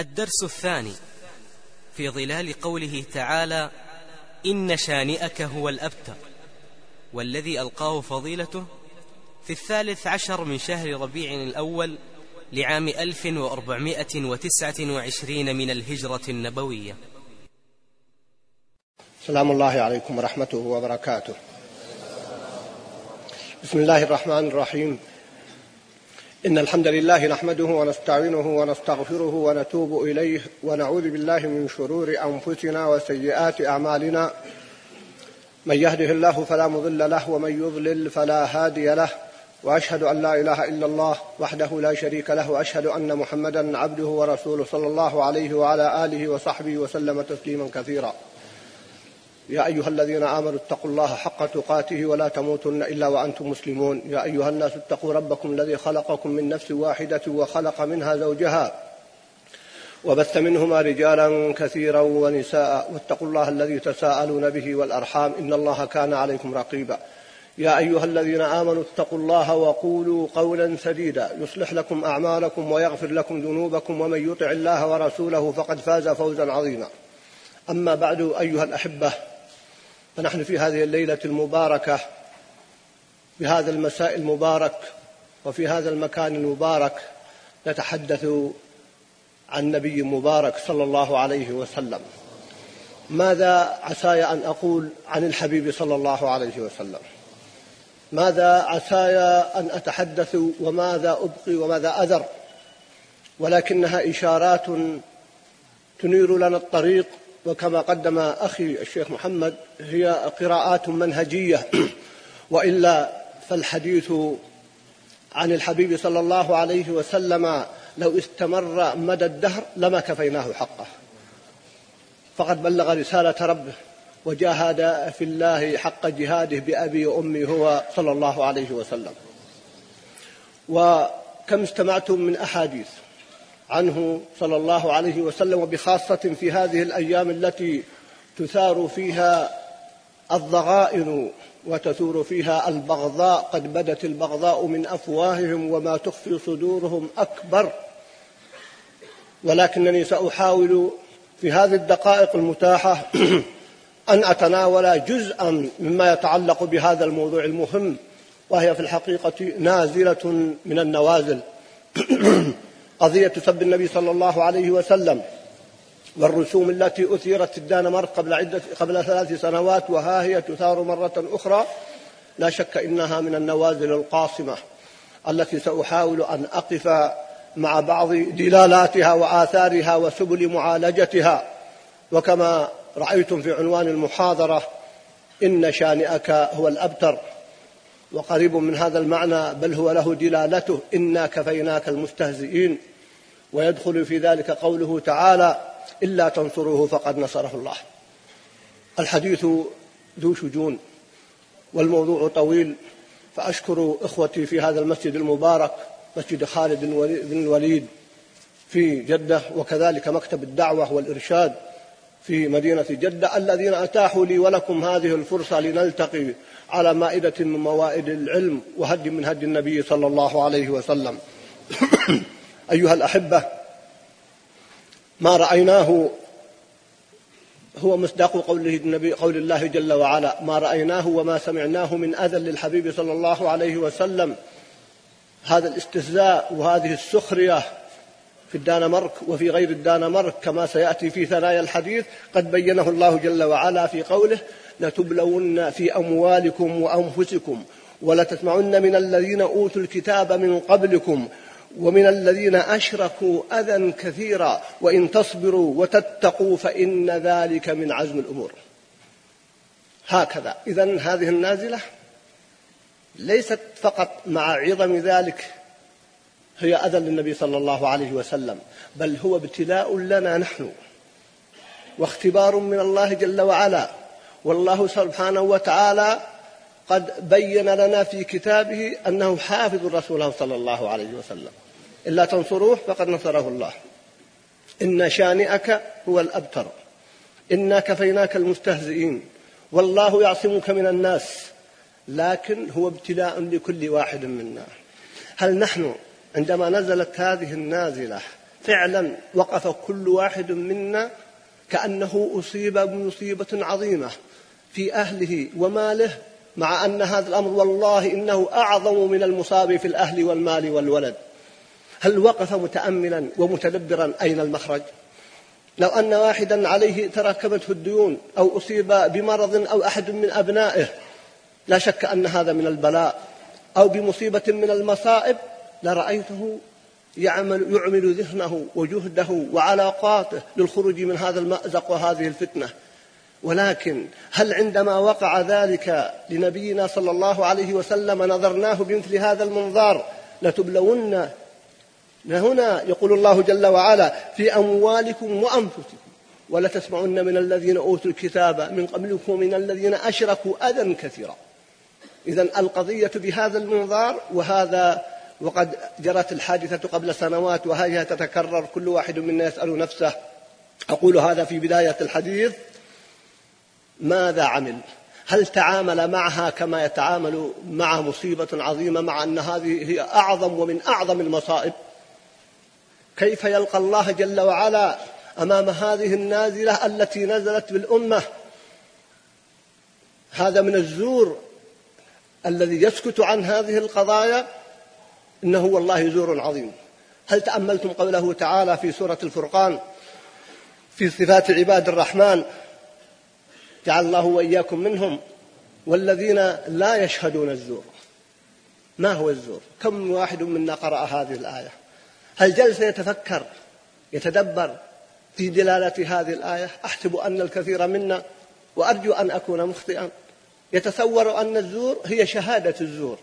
الدرس الثاني في ظلال قوله تعالى إن شانئك هو الأبتر والذي ألقاه فضيلته في الثالث عشر من شهر ربيع الأول لعام ألف وأربعمائة وتسعة وعشرين من الهجرة النبوية. سلام الله عليكم ورحمته وبركاته. بسم الله الرحمن الرحيم. إن الحمد لله نحمده ونستعينه ونستغفره ونتوب إليه ونعوذ بالله من شرور أنفسنا وسيئات أعمالنا. من يهده الله فلا مضل له ومن يضلل فلا هادي له. وأشهد أن لا إله إلا الله وحده لا شريك له وأشهد أن محمدا عبده ورسوله صلى الله عليه وعلى آله وصحبه وسلم تسليما كثيرا. يا أيها الذين آمنوا اتقوا الله حق تقاته ولا تموتن إلا وأنتم مسلمون. يا أيها الناس اتقوا ربكم الذي خلقكم من نفس واحدة وخلق منها زوجها وبث منهما رجالا كثيرا ونساء واتقوا الله الذي تساءلون به والأرحام. إن الله كان عليكم رقيبا. يا أيها الذين آمنوا اتقوا الله وقولوا قولا سديدا. يصلح لكم أعمالكم ويغفر لكم ذنوبكم ومن يطع الله ورسوله فقد فاز فوزا عظيما. أما بعد أيها الأحبة فنحن في هذه الليلة المباركة بهذا المساء المبارك وفي هذا المكان المبارك نتحدث عن نبي مبارك صلى الله عليه وسلم. ماذا عساي أن أقول عن الحبيب صلى الله عليه وسلم؟ ماذا عساي أن أتحدث وماذا أبقي وماذا أذر؟ ولكنها إشارات تنير لنا الطريق وكما قدم أخي الشيخ محمد هي قراءات منهجية. وإلا فالحديث عن الحبيب صلى الله عليه وسلم لو استمر مدى الدهر لما كفيناه حقه. فقد بلغ رسالة ربه وجاهد في الله حق جهاده بأبي وأمي هو صلى الله عليه وسلم. وكم استمعتم من أحاديث؟ عنه صلى الله عليه وسلم وبخاصة في هذه الأيام التي تثار فيها الضغائن وتثور فيها البغضاء قد بدت البغضاء من أفواههم وما تخفي صدورهم أكبر. ولكنني سأحاول في هذه الدقائق المتاحة أن أتناول جزءا مما يتعلق بهذا الموضوع المهم وهي في الحقيقة نازلة من النوازل. قضية سب النبي صلى الله عليه وسلم والرسوم التي أثيرت في الدنمارك قبل عدة قبل ثلاث سنوات وها هي تثار مرة أخرى لا شك إنها من النوازل القاصمة التي سأحاول أن أقف مع بعض دلالاتها وآثارها وسبل معالجتها وكما رأيتم في عنوان المحاضرة إن شانئك هو الأبتر وقريب من هذا المعنى بل هو له دلالته. إنا كفيناك المستهزئين. ويدخل في ذلك قوله تعالى إلا تنصروه فقد نصره الله. الحديث ذو شجون والموضوع طويل. فأشكر إخوتي في هذا المسجد المبارك مسجد خالد بن الوليد في جدة وكذلك مكتب الدعوة والإرشاد. في مدينة جدة الذين أتاحوا لي ولكم هذه الفرصة لنلتقي على مائدة من موائد العلم وهدي من هدي النبي صلى الله عليه وسلم. أيها الأحبة ما رأيناه هو مصداق قوله النبي قول الله جل وعلا ما رأيناه وما سمعناه من أذى للحبيب صلى الله عليه وسلم. هذا الاستهزاء وهذه السخرية في الدانمارك وفي غير الدانمارك كما سيأتي في ثنايا الحديث قد بينه الله جل وعلا في قوله لتبلون في أموالكم وأنفسكم ولتسمعن من الذين أوتوا الكتاب من قبلكم ومن الذين أشركوا أذى كثيرا وإن تصبروا وتتقوا فإن ذلك من عزم الأمور. هكذا. إذا هذه النازلة ليست فقط مع عظم ذلك هي أذى للنبي صلى الله عليه وسلم بل هو ابتلاء لنا نحن واختبار من الله جل وعلا. والله سبحانه وتعالى قد بين لنا في كتابه أنه حافظ رسوله صلى الله عليه وسلم. إلا تنصروه فقد نصره الله. إن شانئك هو الأبتر. إنا كفيناك المستهزئين. والله يعصمك من الناس. لكن هو ابتلاء لكل واحد منا. هل نحن عندما نزلت هذه النازلة فعلا وقف كل واحد منا كأنه أصيب بمصيبة عظيمة في أهله وماله مع أن هذا الأمر والله إنه أعظم من المصاب في الأهل والمال والولد. هل وقف متأملا ومتدبرا أين المخرج؟ لو أن واحدا عليه تراكمته الديون أو أصيب بمرض أو أحد من أبنائه لا شك أن هذا من البلاء أو بمصيبة من المصائب لرأيته يعمل يعمل ذهنه وجهده وعلاقاته للخروج من هذا المأزق وهذه الفتنة. ولكن هل عندما وقع ذلك لنبينا صلى الله عليه وسلم نظرناه بمثل هذا المنظار لتبلون هنا يقول الله جل وعلا في أموالكم وأنفسكم ولتسمعن من الذين أوتوا الكتاب من قبلكم ومن الذين أشركوا أذى كثيرا. إذا القضية بهذا المنظار وهذا وقد جرت الحادثة قبل سنوات وهي تتكرر كل واحد منا يسأل نفسه. أقول هذا في بداية الحديث ماذا عمل؟ هل تعامل معها كما يتعامل مع مصيبة عظيمة مع أن هذه هي أعظم ومن أعظم المصائب؟ كيف يلقى الله جل وعلا أمام هذه النازلة التي نزلت بالأمة؟ هذا من الزور الذي يسكت عن هذه القضايا. إنه والله زور عظيم. هل تأملتم قوله تعالى في سورة الفرقان في صفات عباد الرحمن جعل الله وإياكم منهم والذين لا يشهدون الزور؟ ما هو الزور؟ كم واحد منا قرأ هذه الآية؟ هل جلس يتفكر يتدبر في دلالة هذه الآية؟ أحسب أن الكثير منا وأرجو أن أكون مخطئا. يتصور أن الزور هي شهادة الزور.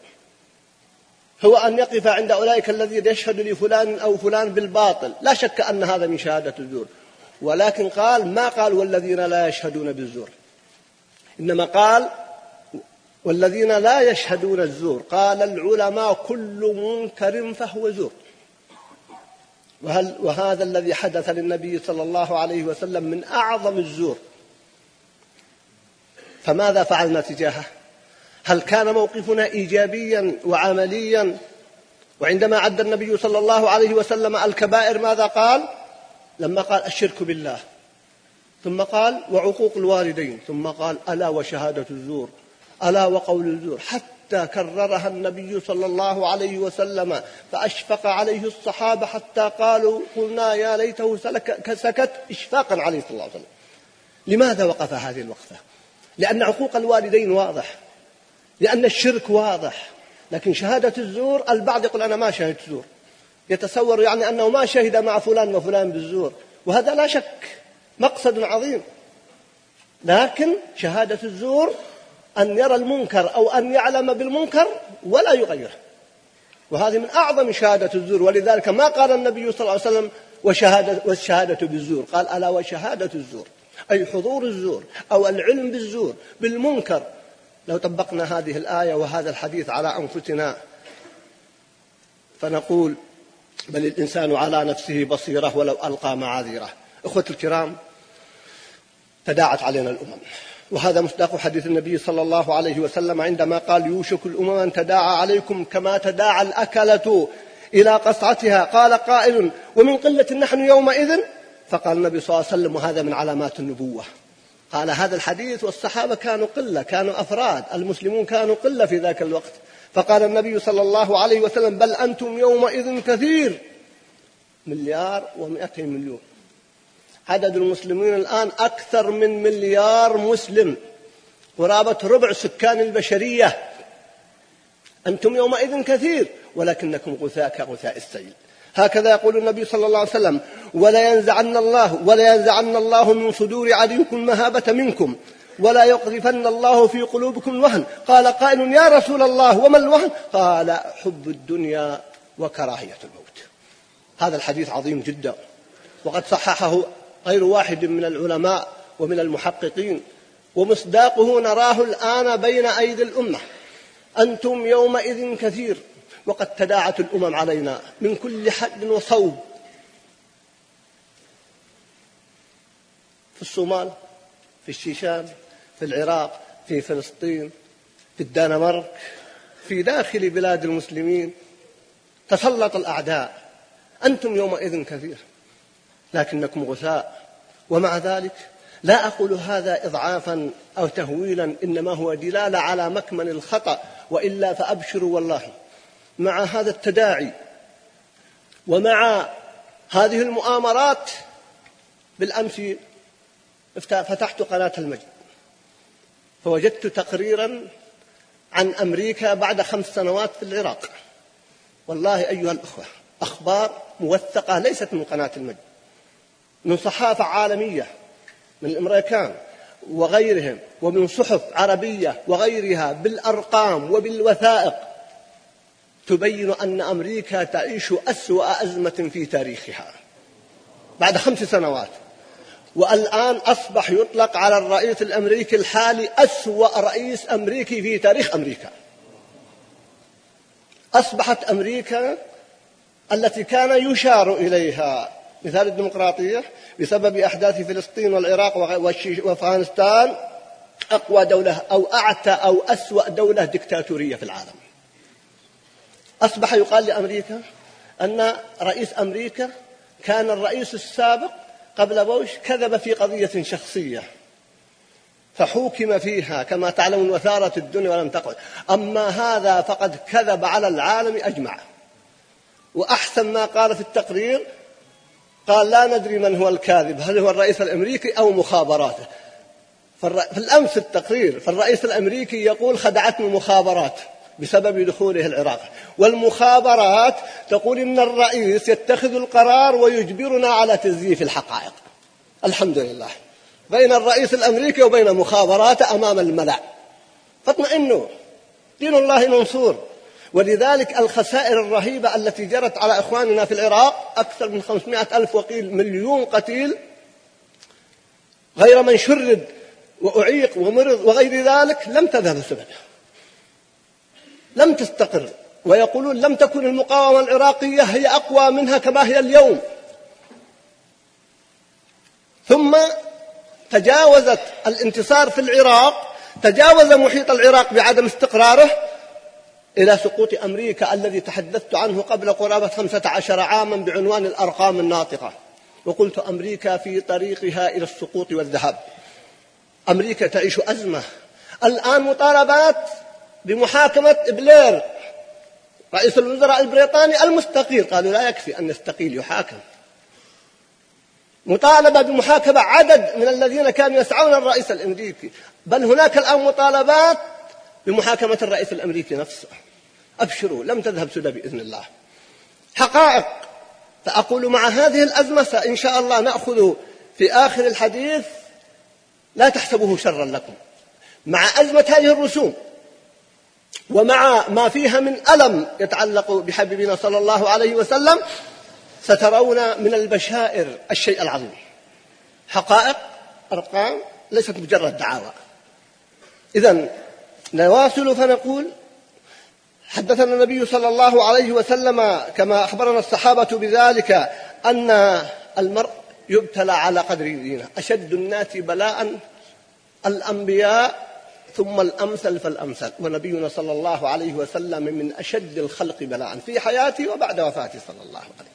هو أن يقف عند أولئك الذين يشهد لفلان أو فلان بالباطل. لا شك أن هذا من شهادة الزور. ولكن قال ما قال والذين لا يشهدون بالزور إنما قال والذين لا يشهدون الزور. قال العلماء كل منكر فهو زور. وهل وهذا الذي حدث للنبي صلى الله عليه وسلم من أعظم الزور؟ فماذا فعلنا تجاهه؟ هل كان موقفنا إيجابيا وعمليا؟ وعندما عد النبي صلى الله عليه وسلم الكبائر ماذا قال؟ لما قال الشرك بالله. ثم قال وعقوق الوالدين. ثم قال ألا وشهادة الزور؟ ألا وقول الزور؟ حتى كررها النبي صلى الله عليه وسلم فأشفق عليه الصحابة حتى قالوا قلنا يا ليته سكت إشفاقا عليه صلى الله عليه وسلم. لماذا وقف هذه الوقفة؟ لأن عقوق الوالدين واضح. لأن الشرك واضح. لكن شهادة الزور البعض يقول أنا ما شهدت زور. يتصور يعني أنه ما شهد مع فلان وفلان بالزور. وهذا لا شك. مقصد عظيم. لكن شهادة الزور أن يرى المنكر أو أن يعلم بالمنكر ولا يغيره. وهذه من أعظم شهادة الزور. ولذلك ما قال النبي صلى الله عليه وسلم وشهادة والشهادة بالزور. قال ألا وشهادة الزور. أي حضور الزور أو العلم بالزور بالمنكر لو طبقنا هذه الآية وهذا الحديث على أنفسنا فنقول بل الإنسان على نفسه بصيرة ولو ألقى معاذيره. إخوة الكرام تداعت علينا الأمم. وهذا مصداق حديث النبي صلى الله عليه وسلم عندما قال يوشك الأمم أن تداعى عليكم كما تداعى الأكلة إلى قصعتها. قال قائل ومن قلة نحن يومئذ؟ فقال النبي صلى الله عليه وسلم وهذا من علامات النبوة. قال هذا الحديث والصحابة كانوا قلة كانوا أفراد المسلمون كانوا قلة في ذاك الوقت. فقال النبي صلى الله عليه وسلم بل أنتم يومئذ كثير. مليار ومئتين مليون. عدد المسلمين الآن أكثر من مليار مسلم. قرابة ربع سكان البشرية. أنتم يومئذ كثير ولكنكم غثاء كغثاء السيل. هكذا يقول النبي صلى الله عليه وسلم ولا ينزعن الله ولا ينزعن الله من صدور عدوكم المهابة منكم ولا يقذفن الله في قلوبكم الوهن. قال قائل يا رسول الله وما الوهن؟ قال حب الدنيا وكراهية الموت. هذا الحديث عظيم جدا وقد صححه غير واحد من العلماء ومن المحققين ومصداقه نراه الآن بين أيدي الأمة. أنتم يومئذ كثير وقد تداعت الأمم علينا من كل حد وصوب في الصومال في الشيشان في العراق في فلسطين في الدنمارك في داخل بلاد المسلمين تسلط الأعداء. أنتم يومئذ كثير لكنكم غثاء. ومع ذلك لا أقول هذا إضعافا أو تهويلا إنما هو دلالة على مكمن الخطأ وإلا فأبشروا والله. مع هذا التداعي ومع هذه المؤامرات بالأمس فتحت قناة المجد. فوجدت تقريرا عن أمريكا بعد خمس سنوات في العراق. والله أيها الأخوة أخبار موثقة ليست من قناة المجد. من صحافة عالمية من الأمريكان وغيرهم ومن صحف عربية وغيرها بالأرقام وبالوثائق تبين أن أمريكا تعيش أسوأ أزمة في تاريخها. بعد خمس سنوات. والآن أصبح يطلق على الرئيس الأمريكي الحالي أسوأ رئيس أمريكي في تاريخ أمريكا. أصبحت أمريكا التي كان يشار إليها مثال الديمقراطية بسبب أحداث فلسطين والعراق وأفغانستان أقوى دولة أو أعتى أو أسوأ دولة دكتاتورية في العالم. أصبح يقال لأمريكا أن رئيس أمريكا كان الرئيس السابق قبل بوش كذب في قضية شخصية. فحوكم فيها كما تعلمون وثارت الدنيا ولم تقعد أما هذا فقد كذب على العالم أجمع. وأحسن ما قال في التقرير قال لا ندري من هو الكاذب هل هو الرئيس الأمريكي أو مخابراته. في الأمس التقرير فالرئيس الأمريكي يقول خدعتني المخابرات بسبب دخوله العراق. والمخابرات تقول إن الرئيس يتخذ القرار ويجبرنا على تزييف الحقائق. الحمد لله. بين الرئيس الأمريكي وبين مخابراته أمام الملأ. فاطمئنوا. دين الله منصور. ولذلك الخسائر الرهيبة التي جرت على إخواننا في العراق أكثر من خمسمائة ألف وقيل مليون قتيل غير من شرد وأعيق ومرض وغير ذلك لم تذهب سببه لم تستقر ويقولون لم تكن المقاومة العراقية هي أقوى منها كما هي اليوم. ثم تجاوزت الانتصار في العراق تجاوز محيط العراق بعدم استقراره إلى سقوط أمريكا الذي تحدثت عنه قبل قرابة خمسة عشر عاما بعنوان الأرقام الناطقة. وقلت أمريكا في طريقها إلى السقوط والذهاب. أمريكا تعيش أزمة. الآن مطالبات بمحاكمة بلير رئيس الوزراء البريطاني المستقيل. قالوا لا يكفي أن يستقيل يحاكم. مطالبة بمحاكمة عدد من الذين كانوا يسعون الرئيس الأمريكي. بل هناك الآن مطالبات بمحاكمة الرئيس الأمريكي نفسه. أبشروا لم تذهب سدى بإذن الله. حقائق. فأقول مع هذه الأزمة إن شاء الله نأخذ في آخر الحديث لا تحسبوه شرا لكم. مع أزمة هذه الرسوم ومع ما فيها من ألم يتعلق بحبيبنا صلى الله عليه وسلم سترون من البشائر الشيء العظيم. حقائق أرقام ليست مجرد دعاوى. إذا نواصل فنقول حدثنا النبي صلى الله عليه وسلم كما أخبرنا الصحابة بذلك أن المرء يبتلى على قدر دينه. أشد الناس بلاء الأنبياء ثم الأمثل فالأمثل. ونبينا صلى الله عليه وسلم من أشد الخلق بلاء في حياته وبعد وفاته صلى الله عليه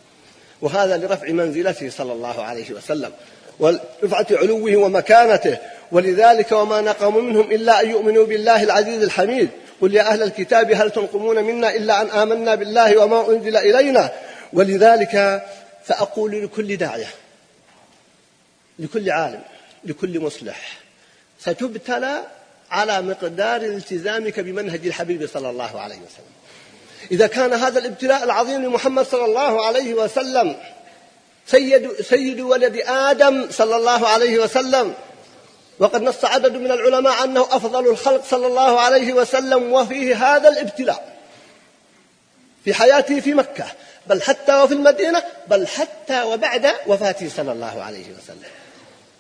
وهذا لرفع منزلته صلى الله عليه وسلم ورفعة علوه ومكانته. ولذلك وما نقموا منهم إلا أن يؤمنوا بالله العزيز الحميد. قل يا أهل الكتاب هل تنقمون منا إلا أن آمنا بالله وما أنزل إلينا؟ ولذلك فأقول لكل داعية لكل عالم لكل مصلح ستبتلى على مقدار التزامك بمنهج الحبيب صلى الله عليه وسلم. إذا كان هذا الابتلاء العظيم لمحمد صلى الله عليه وسلم سيد, سيد ولد آدم صلى الله عليه وسلم وقد نص عدد من العلماء أنه أفضل الخلق صلى الله عليه وسلم وفيه هذا الابتلاء. في حياته في مكة بل حتى وفي المدينة بل حتى وبعد وفاته صلى الله عليه وسلم.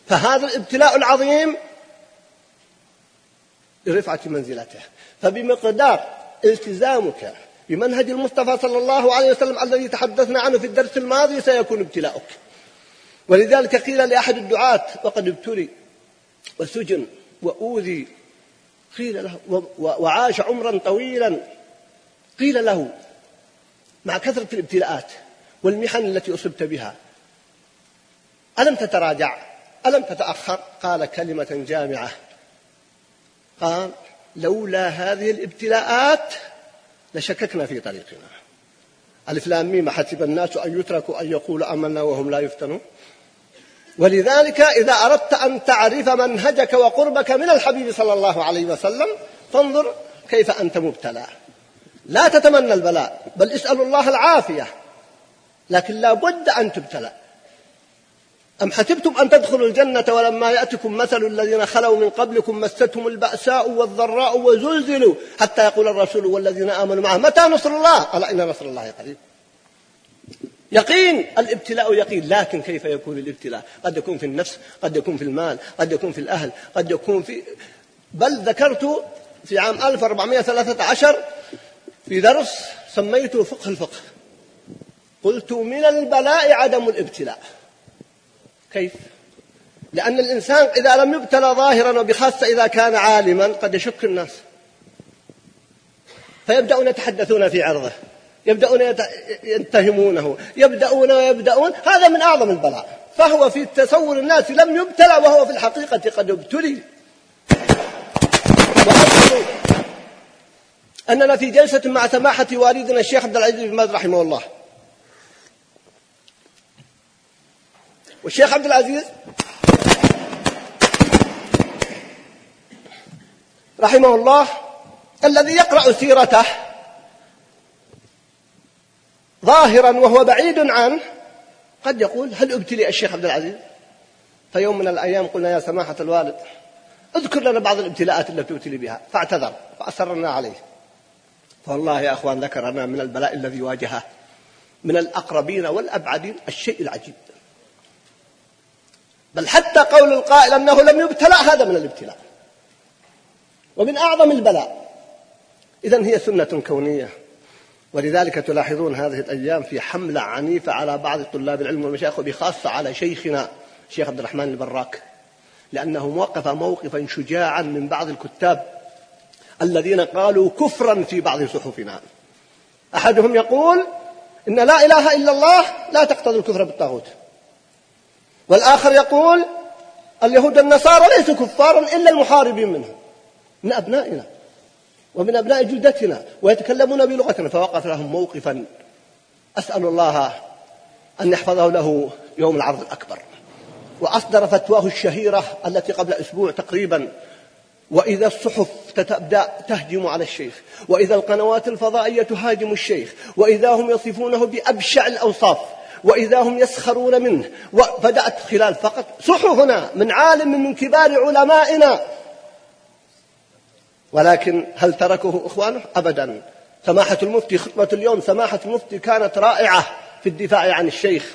فهذا الابتلاء العظيم لرفعة منزلته. فبمقدار التزامك بمنهج المصطفى صلى الله عليه وسلم الذي تحدثنا عنه في الدرس الماضي سيكون ابتلاؤك. ولذلك قيل لأحد الدعاة وقد ابتلي وسجن وأوذي. قيل له وعاش عمرا طويلا. قيل له مع كثرة الابتلاءات والمحن التي أصبت بها ألم تتراجع؟ ألم تتأخر؟ قال كلمة جامعة. قال لولا هذه الابتلاءات لشككنا في طريقنا. ألف لام ميم حسب الناس أن يتركوا أن يقولوا آمنا وهم لا يفتنون. ولذلك إذا أردت أن تعرف منهجك وقربك من الحبيب صلى الله عليه وسلم فانظر كيف أنت مبتلى. لا تتمنى البلاء بل اسأل الله العافية. لكن لا بد أن تبتلى. أم حسبتم أن تدخلوا الجنة ولما يأتكم مثل الذين خلوا من قبلكم مستهم البأساء والضراء وزلزلوا حتى يقول الرسول والذين آمنوا معه متى نصر الله؟ ألا إن نصر الله قريب. يقين الابتلاء يقين لكن كيف يكون الابتلاء؟ قد يكون في النفس قد يكون في المال قد يكون في الأهل قد يكون في بل ذكرت في عام 1413 في درس سميته فقه الفقه. قلت من البلاء عدم الابتلاء. كيف؟ لأن الإنسان إذا لم يبتلى ظاهرا وبخاصة إذا كان عالما قد يشك الناس. فيبدأون يتحدثون في عرضه. يبدأون يتهمونه. يبدأون ويبدأون. هذا من أعظم البلاء. فهو في تصور الناس لم يبتلى وهو في الحقيقة قد ابتلي. أننا في جلسة مع سماحة والدنا الشيخ عبد العزيز بن باز رحمه الله. والشيخ عبد العزيز رحمه الله الذي يقرأ سيرته ظاهرا وهو بعيد عنه قد يقول هل أبتلي الشيخ عبد العزيز؟ فيوم من الأيام قلنا يا سماحة الوالد اذكر لنا بعض الابتلاءات التي أبتلي بها فاعتذر فأسرنا عليه. فوالله يا أخوان ذكرنا من البلاء الذي واجهه من الأقربين والأبعدين الشيء العجيب. بل حتى قول القائل أنه لم يبتلى هذا من الابتلاء. ومن أعظم البلاء. إذا هي سنة كونية. ولذلك تلاحظون هذه الأيام في حملة عنيفة على بعض طلاب العلم والمشايخ وبخاصة على شيخنا الشيخ عبد الرحمن البراك. لأنه وقف موقفا شجاعا من بعض الكتاب الذين قالوا كفرا في بعض صحفنا. أحدهم يقول إن لا إله إلا الله لا تقتضي الكفر بالطاغوت. والآخر يقول اليهود النصارى ليسوا كفارا إلا المحاربين منهم من أبنائنا ومن أبناء جلدتنا ويتكلمون بلغتنا فوقف لهم موقفا. أسأل الله أن يحفظه له يوم العرض الأكبر. وأصدر فتواه الشهيرة التي قبل أسبوع تقريبا. وإذا الصحف تبدأ تهجم على الشيخ وإذا القنوات الفضائية تهاجم الشيخ وإذا هم يصفونه بأبشع الأوصاف. وإذا هم يسخرون منه وبدأت خلال فقط صحفنا من عالم من كبار علمائنا. ولكن هل تركه إخوانه؟ أبدا. سماحة المفتي خطبة اليوم سماحة المفتي كانت رائعة في الدفاع عن الشيخ.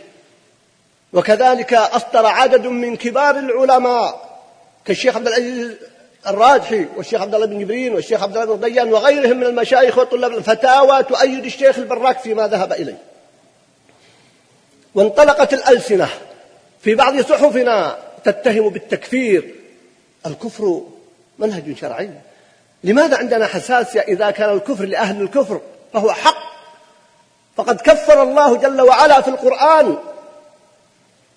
وكذلك أصدر عدد من كبار العلماء كالشيخ عبد العزيز الراجحي والشيخ عبد الله بن جبرين والشيخ عبد الله بن ضيان وغيرهم من المشايخ وطلاب الفتاوى تؤيد الشيخ البراك فيما ذهب إليه. وانطلقت الألسنة في بعض صحفنا تتهم بالتكفير. الكفر منهج شرعي. لماذا عندنا حساسية إذا كان الكفر لأهل الكفر؟ فهو حق. فقد كفر الله جل وعلا في القرآن.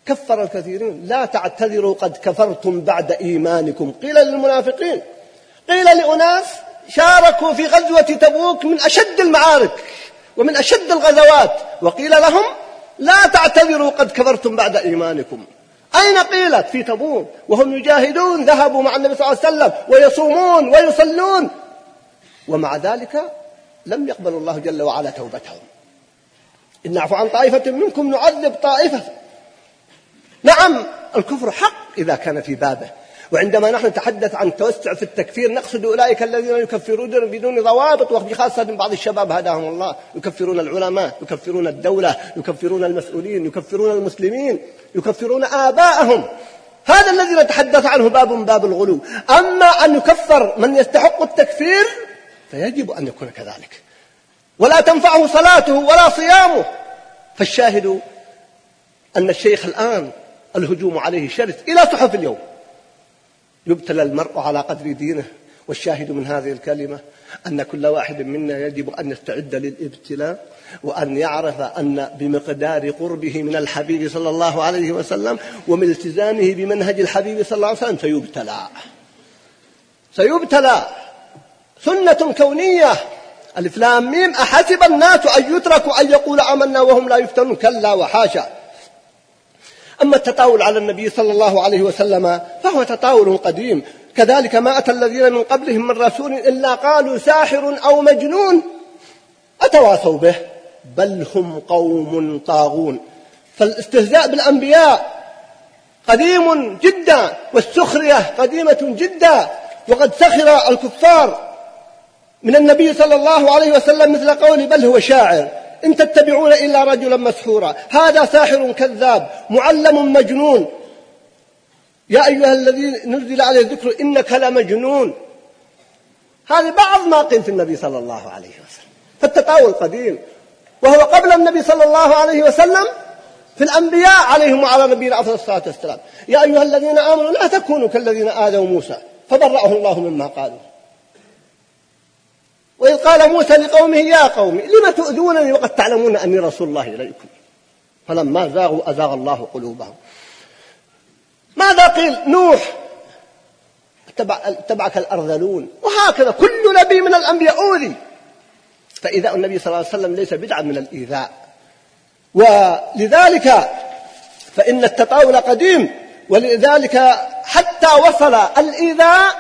كفر الكثيرين. لا تعتذروا قد كفرتم بعد إيمانكم. قيل للمنافقين. قيل لأناس شاركوا في غزوة تبوك من أشد المعارك ومن أشد الغزوات. وقيل لهم لا تعتذروا قد كفرتم بعد إيمانكم. أين قيلت في تبوك؟ وهم يجاهدون ذهبوا مع النبي صلى الله عليه وسلم ويصومون ويصلون. ومع ذلك لم يقبل الله جل وعلا توبتهم. إن نعفو عن طائفة منكم نعذب طائفة. نعم الكفر حق إذا كان في بابه. وعندما نحن نتحدث عن توسع في التكفير نقصد أولئك الذين يكفرون بدون ضوابط وبخاصة من بعض الشباب هداهم الله. يكفرون العلماء يكفرون الدولة يكفرون المسؤولين يكفرون المسلمين يكفرون آباءهم. هذا الذي نتحدث عنه باب من باب الغلو. أما أن يكفر من يستحق التكفير فيجب أن يكون كذلك. ولا تنفعه صلاته ولا صيامه. فالشاهد أن الشيخ الآن الهجوم عليه شرس إلى صحف اليوم. يبتلى المرء على قدر دينه والشاهد من هذه الكلمة أن كل واحد منا يجب أن يستعد للابتلاء وأن يعرف أن بمقدار قربه من الحبيب صلى الله عليه وسلم ومن التزامه بمنهج الحبيب صلى الله عليه وسلم سيبتلى. سيبتلى. سنة كونية. ألف لام ميم. أحسب الناس أن يتركوا أن يقول آمنا وهم لا يفتنون. كلا وحاشا. أما التطاول على النبي صلى الله عليه وسلم فهو تطاول قديم. كذلك ما أتى الذين من قبلهم من رسول إلا قالوا ساحر أو مجنون. أتواصوا به؟ بل هم قوم طاغون. فالاستهزاء بالأنبياء قديم جدا والسخرية قديمة جدا وقد سخر الكفار من النبي صلى الله عليه وسلم مثل قول بل هو شاعر. إن تتبعون إلا رجلا مسحورا. هذا ساحر كذاب معلم مجنون. يا أيها الذي نزل عليه الذكر إنك لمجنون. هذه بعض ما قيل في النبي صلى الله عليه وسلم فالتطاول قديم وهو قبل النبي صلى الله عليه وسلم في الأنبياء عليهم وعلى نبينا أفضل الصلاة والسلام. يا أيها الذين آمنوا لا تكونوا كالذين آذوا موسى فبرأه الله مما قالوا. وإذ قال موسى لقومه يا قوم لم تؤذونني وقد تعلمون أني رسول الله إليكم؟ فلما زاغوا أزاغ الله قلوبهم. ماذا قيل؟ نوح اتبعك الأرذلون وهكذا كل نبي من الأنبياء أوذي. فإذا النبي صلى الله عليه وسلم ليس بدعا من الإيذاء. ولذلك فإن التطاول قديم ولذلك حتى وصل الإيذاء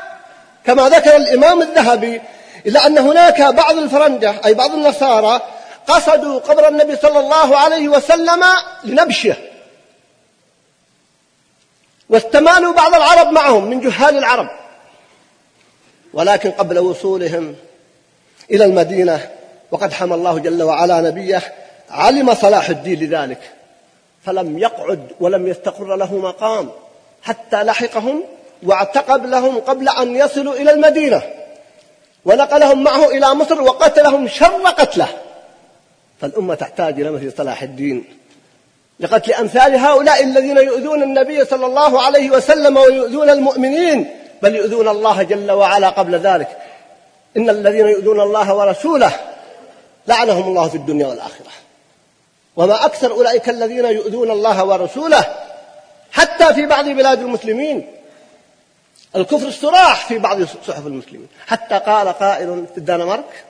كما ذكر الإمام الذهبي إلى أن هناك بعض الفرنجة أي بعض النصارى قصدوا قبر النبي صلى الله عليه وسلم لنبشه. واستمالوا بعض العرب معهم من جهال العرب. ولكن قبل وصولهم إلى المدينة وقد حمى الله جل وعلا نبيه علم صلاح الدين لذلك. فلم يقعد ولم يستقر له مقام حتى لحقهم واعتقب لهم قبل أن يصلوا إلى المدينة. ونقلهم معه إلى مصر وقتلهم شر قتله. فالأمة تحتاج إلى مثل صلاح الدين لقتل أمثال هؤلاء الذين يؤذون النبي صلى الله عليه وسلم ويؤذون المؤمنين بل يؤذون الله جل وعلا قبل ذلك. إن الذين يؤذون الله ورسوله لعنهم الله في الدنيا والآخرة. وما أكثر أولئك الذين يؤذون الله ورسوله حتى في بعض بلاد المسلمين. الكفر الصراح في بعض صحف المسلمين. حتى قال قائل في الدنمارك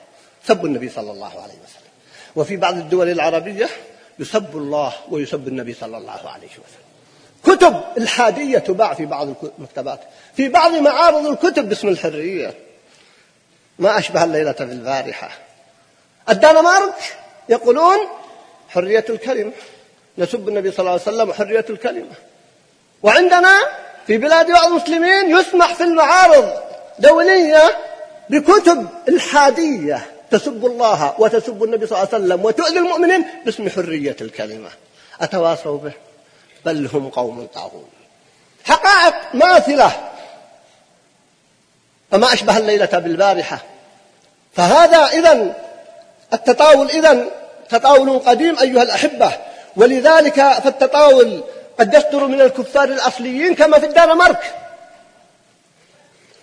سب النبي صلى الله عليه وسلم. وفي بعض الدول العربية يسب الله ويسب النبي صلى الله عليه وسلم. كتب الحادية تباع في بعض المكتبات. في بعض معارض الكتب باسم الحرية. ما أشبه الليلة في البارحة. الدنمارك يقولون حرية الكلمة. نسب النبي صلى الله عليه وسلم حرية الكلمة. وعندنا في بلاد بعض المسلمين يسمح في المعارض دولية بكتب الحادية تسب الله وتسب النبي صلى الله عليه وسلم وتؤذي المؤمنين باسم حرية الكلمة. أتواصوا به. بل هم قوم طاغون. حقائق ماثلة. فما أشبه الليلة بالبارحة. فهذا إذا التطاول إذا تطاول قديم أيها الأحبة. ولذلك فالتطاول قد يصدر من الكفار الأصليين كما في الدنمارك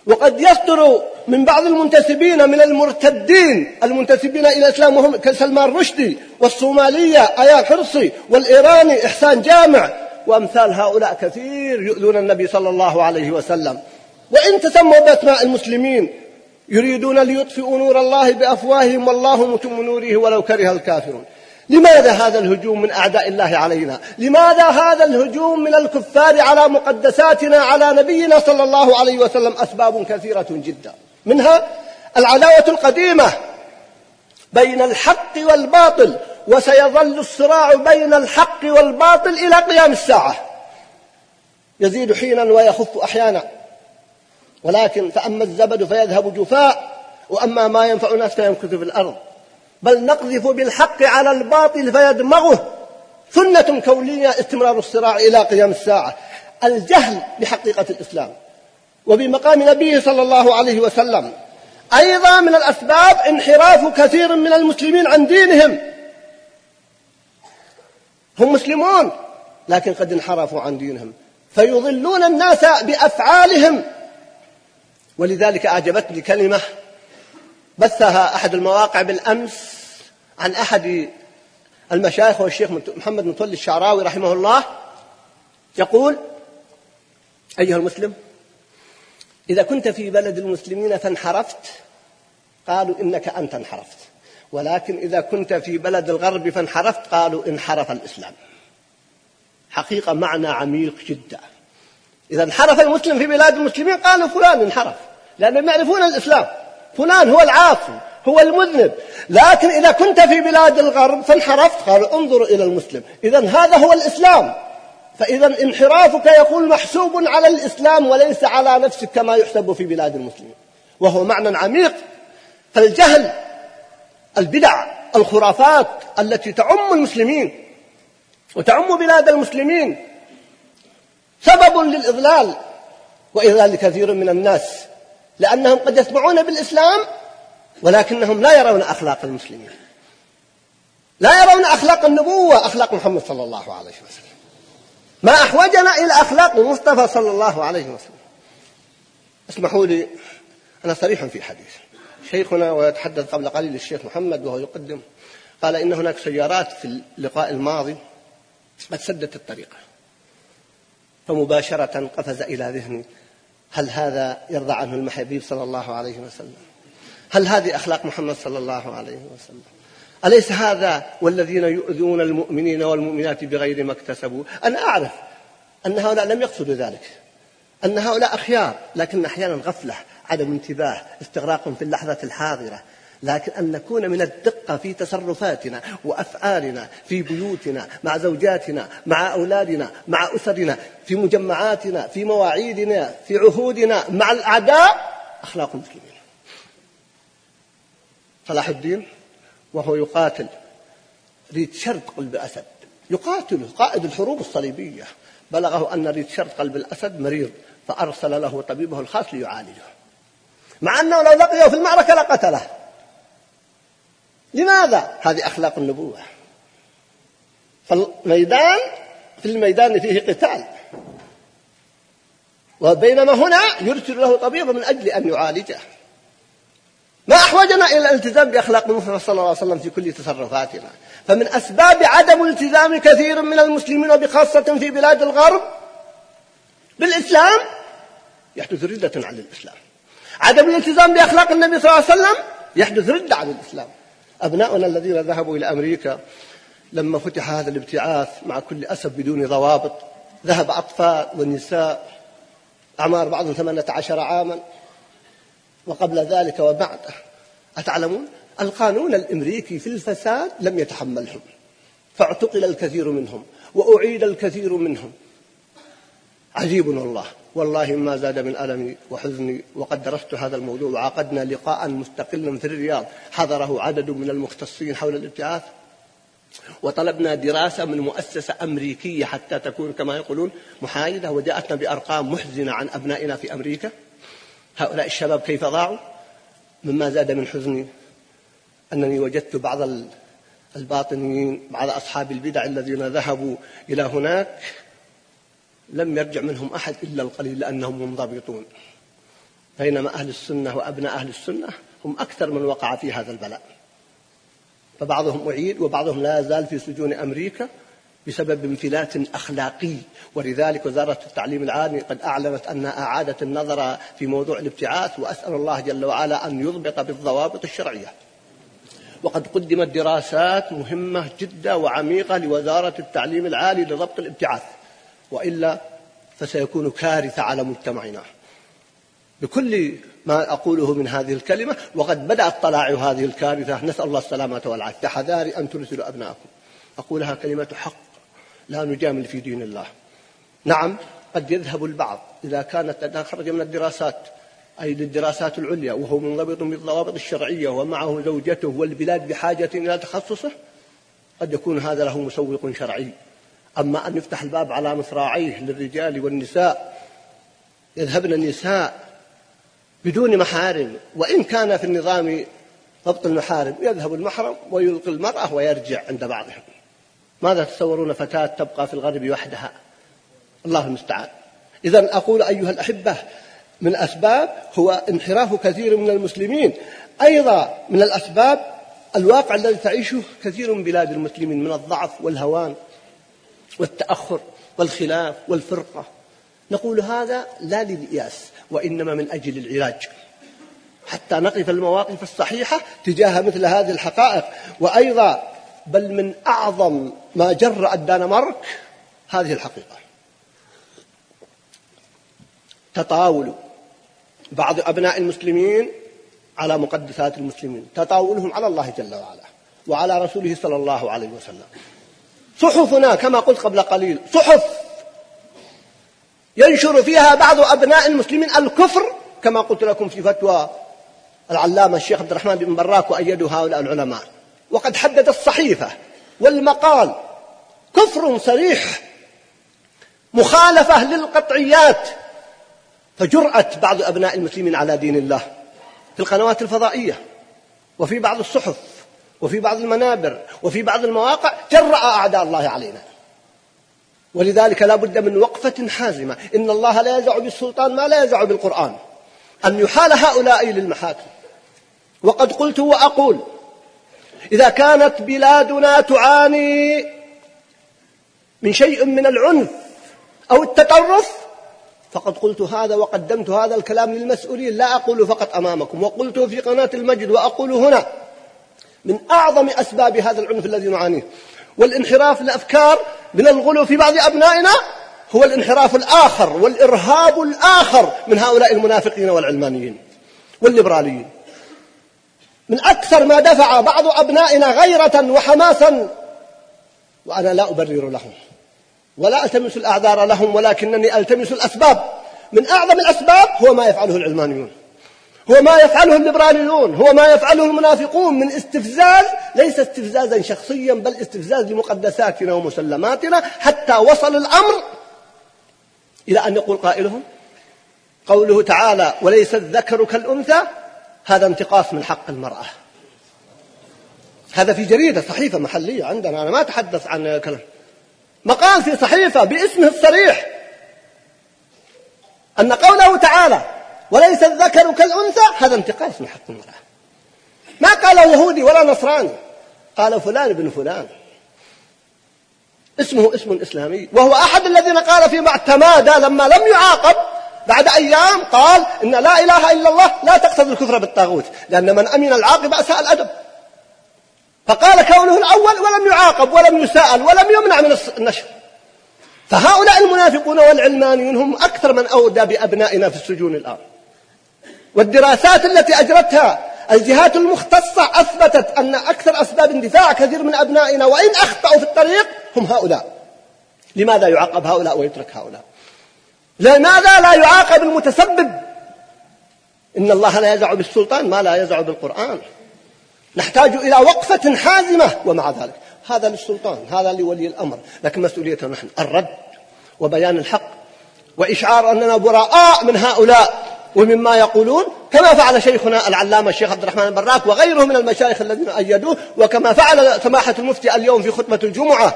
وقد يصدر من بعض المنتسبين من المرتدين المنتسبين إلى الإسلام وهم كسلمان رشدي والصومالية آيات حرصي والإيراني إحسان جامع وأمثال هؤلاء كثير يؤذون النبي صلى الله عليه وسلم. وإن تسموا بأسماء المسلمين يريدون ليطفئوا نور الله بأفواههم والله متم نوره ولو كره الكافرون. لماذا هذا الهجوم من أعداء الله علينا؟ لماذا هذا الهجوم من الكفار على مقدساتنا على نبينا صلى الله عليه وسلم أسباب كثيرة جدا؟ منها العداوة القديمة بين الحق والباطل وسيظل الصراع بين الحق والباطل إلى قيام الساعة. يزيد حينا ويخف أحيانا. ولكن فأما الزبد فيذهب جفاء وأما ما ينفع الناس فيمكث في الأرض. بل نقذف بالحق على الباطل فيدمغه. سنة كونية استمرار الصراع إلى قيام الساعة. الجهل بحقيقة الإسلام. وبمقام نبيه صلى الله عليه وسلم. أيضا من الأسباب انحراف كثير من المسلمين عن دينهم. هم مسلمون لكن قد انحرفوا عن دينهم. فيضلون الناس بأفعالهم. ولذلك أعجبتني كلمة بثها أحد المواقع بالأمس عن أحد المشايخ والشيخ محمد مطل الشعراوي رحمه الله يقول أيها المسلم إذا كنت في بلد المسلمين فانحرفت قالوا إنك أنت انحرفت. ولكن إذا كنت في بلد الغرب فانحرفت قالوا انحرف الإسلام. حقيقة معنى عميق جدا. إذا انحرف المسلم في بلاد المسلمين قالوا فلان انحرف لأنهم يعرفون الإسلام. فلان هو العاصي هو المذنب. لكن إذا كنت في بلاد الغرب فانحرفت قالوا انظروا إلى المسلم. إذا هذا هو الإسلام. فإذا انحرافك يقول محسوب على الإسلام وليس على نفسك كما يحسب في بلاد المسلمين. وهو معنى عميق. فالجهل البدع الخرافات التي تعم المسلمين وتعم بلاد المسلمين سبب للإضلال وإضلال كثير من الناس لأنهم قد يسمعون بالإسلام ولكنهم لا يرون أخلاق المسلمين. لا يرون أخلاق النبوة أخلاق محمد صلى الله عليه وسلم. ما أحوجنا إلى أخلاق المصطفى صلى الله عليه وسلم. اسمحوا لي أنا صريح في حديث. شيخنا ويتحدث قبل قليل الشيخ محمد وهو يقدم قال إن هناك سيارات في اللقاء الماضي قد سدت الطريق فمباشرة قفز إلى ذهني هل هذا يرضى عنه المحبيب صلى الله عليه وسلم؟ هل هذه أخلاق محمد صلى الله عليه وسلم؟ أليس هذا والذين يؤذون المؤمنين والمؤمنات بغير ما اكتسبوا؟ أنا أعرف أن هؤلاء لم يقصدوا ذلك. أن هؤلاء أخيار لكن أحيانا غفلة عدم انتباه استغراق في اللحظة الحاضرة. لكن أن نكون من الدقة في تصرفاتنا وأفعالنا في بيوتنا مع زوجاتنا مع أولادنا مع أسرنا في مجمعاتنا في مواعيدنا في عهودنا مع الأعداء أخلاق المسلمين صلاح الدين وهو يقاتل ريتشارد قلب أسد. يقاتله قائد الحروب الصليبية. بلغه أن ريتشارد قلب الأسد مريض فأرسل له طبيبه الخاص ليعالجه. مع أنه لو لقيه في المعركة لقتله. لماذا؟ هذه أخلاق النبوة. فالميدان في الميدان فيه قتال. وبينما هنا يرسل له طبيبا من أجل أن يعالجه. ما أحوجنا إلى الالتزام بأخلاق المصطفى صلى الله عليه وسلم في كل تصرفاتنا. فمن أسباب عدم التزام كثير من المسلمين وبخاصة في بلاد الغرب بالإسلام يحدث ردة عن الإسلام. عدم الالتزام بأخلاق النبي صلى الله عليه وسلم يحدث ردة عن الإسلام. أبناؤنا الذين ذهبوا إلى أمريكا لما فتح هذا الابتعاث مع كل أسف بدون ضوابط ذهب أطفال ونساء أعمار بعضهم 18 عاما وقبل ذلك وبعده. أتعلمون؟ القانون الأمريكي في الفساد لم يتحملهم. فاعتقل الكثير منهم وأعيد الكثير منهم. عجيب والله والله ما زاد من ألمي وحزني وقد درست هذا الموضوع وعقدنا لقاء مستقلا في الرياض. حضره عدد من المختصين حول الابتعاث. وطلبنا دراسة من مؤسسة أمريكية حتى تكون كما يقولون محايدة وجاءتنا بأرقام محزنة عن أبنائنا في أمريكا. هؤلاء الشباب كيف ضاعوا؟ مما زاد من حزني أنني وجدت بعض الباطنيين بعض أصحاب البدع الذين ذهبوا إلى هناك. لم يرجع منهم أحد إلا القليل لأنهم منضبطون بينما أهل السنة وأبناء أهل السنة هم أكثر من وقع في هذا البلاء. فبعضهم أعيد وبعضهم لا يزال في سجون أمريكا بسبب انفلات أخلاقي. ولذلك وزارة التعليم العالي قد أعلنت أنها أعادت النظر في موضوع الابتعاث وأسأل الله جل وعلا أن يضبط بالضوابط الشرعية. وقد قدمت دراسات مهمة جدا وعميقة لوزارة التعليم العالي لضبط الابتعاث. وإلا فسيكون كارثة على مجتمعنا. بكل ما أقوله من هذه الكلمة وقد بدأت طلاع هذه الكارثة. نسأل الله السلامة والعافية. حذار أن ترسلوا أبناءكم. أقولها كلمة حق لا نجامل في دين الله. نعم قد يذهب البعض إذا كانت خرج من الدراسات أي للدراسات العليا وهو منضبط بالضوابط الشرعية ومعه زوجته والبلاد بحاجة إلى تخصصه قد يكون هذا له مسوق شرعي. أما أن يفتح الباب على مصراعيه للرجال والنساء يذهبن النساء بدون محارم وإن كان في النظام ضبط المحارم يذهب المحرم ويلقي المرأة ويرجع عند بعضهم. ماذا تتصورون فتاة تبقى في الغرب وحدها؟ الله المستعان. إذا أقول أيها الأحبة من الأسباب هو انحراف كثير من المسلمين. أيضا من الأسباب الواقع الذي تعيشه كثير من بلاد المسلمين من الضعف والهوان. والتأخر والخلاف والفرقة. نقول هذا لا للإياس وإنما من أجل العلاج. حتى نقف المواقف الصحيحة تجاه مثل هذه الحقائق. وأيضا بل من أعظم ما جرأ الدنمارك هذه الحقيقة. تطاول بعض أبناء المسلمين على مقدسات المسلمين. تطاولهم على الله جل وعلا وعلى رسوله صلى الله عليه وسلم. صحفنا كما قلت قبل قليل صحف ينشر فيها بعض أبناء المسلمين الكفر كما قلت لكم في فتوى العلامة الشيخ عبد الرحمن بن براك وأيدوا هؤلاء العلماء. وقد حدد الصحيفة والمقال كفر صريح مخالفة للقطعيات فجرأة بعض أبناء المسلمين على دين الله في القنوات الفضائية وفي بعض الصحف. وفي بعض المنابر وفي بعض المواقع جرأ أعداء الله علينا. ولذلك لا بد من وقفة حازمة. إن الله لا يزع بالسلطان ما لا يزع بالقرآن. أن يحال هؤلاء للمحاكم. وقد قلت وأقول إذا كانت بلادنا تعاني من شيء من العنف أو التطرف فقد قلت هذا وقدمت هذا الكلام للمسؤولين. لا أقول فقط أمامكم وقلت في قناة المجد وأقول هنا من أعظم أسباب هذا العنف الذي نعانيه. والانحراف الأفكار من الغلو في بعض أبنائنا هو الانحراف الآخر والإرهاب الآخر من هؤلاء المنافقين والعلمانيين والليبراليين. من أكثر ما دفع بعض أبنائنا غيرة وحماسا وأنا لا أبرر لهم ولا ألتمس الأعذار لهم ولكنني ألتمس الأسباب. من أعظم الأسباب هو ما يفعله العلمانيون. هو ما يفعله الليبراليون هو ما يفعله المنافقون من استفزاز ليس استفزازا شخصيا بل استفزاز لمقدساتنا ومسلماتنا حتى وصل الأمر إلى أن يقول قائلهم قوله تعالى وليس الذكر كالأنثى هذا انتقاص من حق المرأة. هذا في جريدة صحيفة محلية عندنا أنا ما أتحدث عن كلام. مقال في صحيفة باسمه الصريح أن قوله تعالى وليس الذكر كالأنثى. هذا انتقاص من حق المرأة. ما قاله يهودي ولا نصراني. قال فلان ابن فلان. اسمه اسم إسلامي. وهو أحد الذين قال في بعض تمادى لما لم يعاقب بعد أيام قال إن لا إله إلا الله لا تقتضي الكفر بالطاغوت لأن من أمن العاقبة أساء الأدب. فقال كونه الأول ولم يعاقب ولم يساءل ولم يمنع من النشر. فهؤلاء المنافقون والعلمانيون هم أكثر من أودى بأبنائنا في السجون الآن. والدراسات التي أجرتها الجهات المختصة أثبتت أن أكثر أسباب اندفاع كثير من أبنائنا وإن أخطأوا في الطريق هم هؤلاء. لماذا يعاقب هؤلاء ويترك هؤلاء؟ لماذا لا يعاقب المتسبب؟ إن الله لا يزع بالسلطان ما لا يزع بالقرآن. نحتاج إلى وقفة حازمة ومع ذلك. هذا للسلطان هذا لولي الأمر. لكن مسؤوليتنا نحن الرد وبيان الحق وإشعار أننا براء من هؤلاء. ومما يقولون كما فعل شيخنا العلامة الشيخ عبد الرحمن البراك وغيره من المشايخ الذين أيدوه وكما فعل سماحة المفتي اليوم في خطبة الجمعة.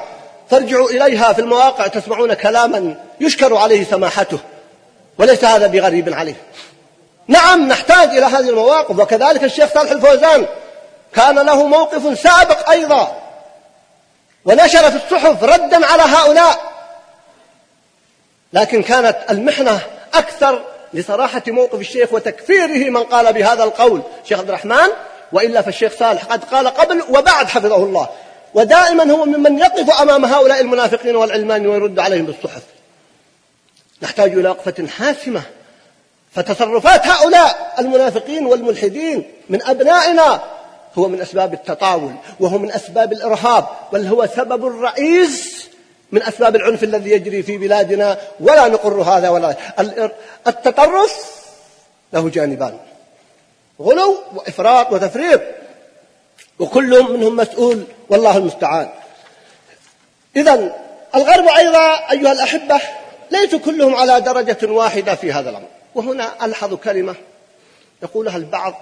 فارجعوا إليها في المواقع تسمعون كلاما يشكر عليه سماحته وليس هذا بغريب عليه. نعم نحتاج إلى هذه المواقف وكذلك الشيخ صالح الفوزان كان له موقف سابق أيضا ونشر في الصحف ردا على هؤلاء. لكن كانت المحنة أكثر لصراحة موقف الشيخ وتكفيره من قال بهذا القول شيخ عبد الرحمن وإلا فالشيخ صالح قد قال قبل وبعد حفظه الله. ودائما هو ممن يقف أمام هؤلاء المنافقين والعلمان ويرد عليهم بالصحف. نحتاج إلى وقفة حاسمة فتصرفات هؤلاء المنافقين والملحدين من أبنائنا هو من أسباب التطاول وهو من أسباب الإرهاب بل هو سبب الرئيس من أسباب العنف الذي يجري في بلادنا ولا نقر هذا ولا التطرف له جانبان. غلو وإفراط وتفريط. وكل منهم مسؤول والله المستعان. إذا الغرب أيضا أيها الأحبة ليسوا كلهم على درجة واحدة في هذا الأمر. وهنا ألحظ كلمة يقولها البعض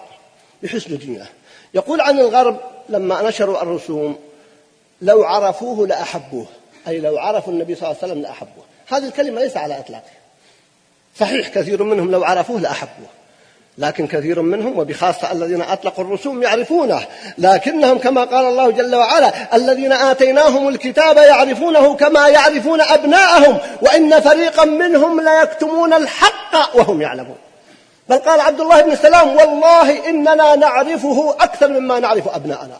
بحسن دينه يقول عن الغرب لما نشروا الرسوم لو عرفوه لأحبوه. أي لو عرفوا النبي صلى الله عليه وسلم لأحبوه. هذه الكلمة ليس على إطلاقها صحيح كثير منهم لو عرفوه لأحبوه. لكن كثير منهم وبخاصة الذين أطلقوا الرسوم يعرفونه. لكنهم كما قال الله جل وعلا الذين آتيناهم الكتاب يعرفونه كما يعرفون أبناءهم وإن فريقا منهم ليكتمون الحق وهم يعلمون. بل قال عبد الله بن سلام والله إننا نعرفه أكثر مما نعرف أبناءنا.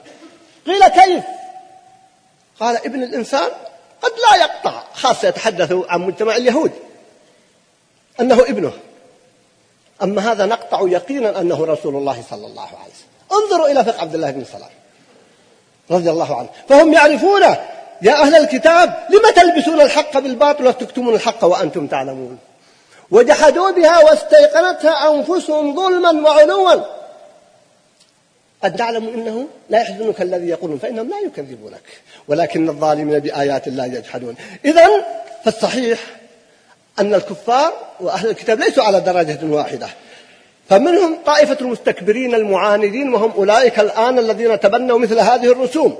قيل كيف؟ قال ابن الإنسان قد لا يقطع خاصة يتحدث عن مجتمع اليهود أنه ابنه. أما هذا نقطع يقينا أنه رسول الله صلى الله عليه وسلم. انظروا إلى فقه عبد الله بن سلام رضي الله عنه. فهم يعرفونه يا أهل الكتاب لم تلبسون الحق بالباطل وتكتمون الحق وأنتم تعلمون؟ وجحدوا بها واستيقنتها أنفسهم ظلما وعلوا. قد نعلم إنه لا يحزنك الذي يقولون فإنهم لا يكذبونك ولكن الظالمين بآيات الله يجحدون. اذا فالصحيح أن الكفار وأهل الكتاب ليسوا على درجة واحدة. فمنهم طائفة المستكبرين المعاندين وهم أولئك الآن الذين تبنوا مثل هذه الرسوم.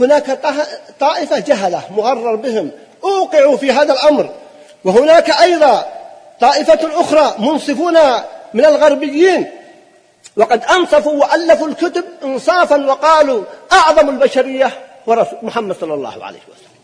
هناك طائفة جهلة مغرر بهم أوقعوا في هذا الأمر. وهناك أيضا طائفة أخرى منصفون من الغربيين وقد أنصفوا وألفوا الكتب إنصافا وقالوا أعظم البشرية ورسول محمد صلى الله عليه وسلم.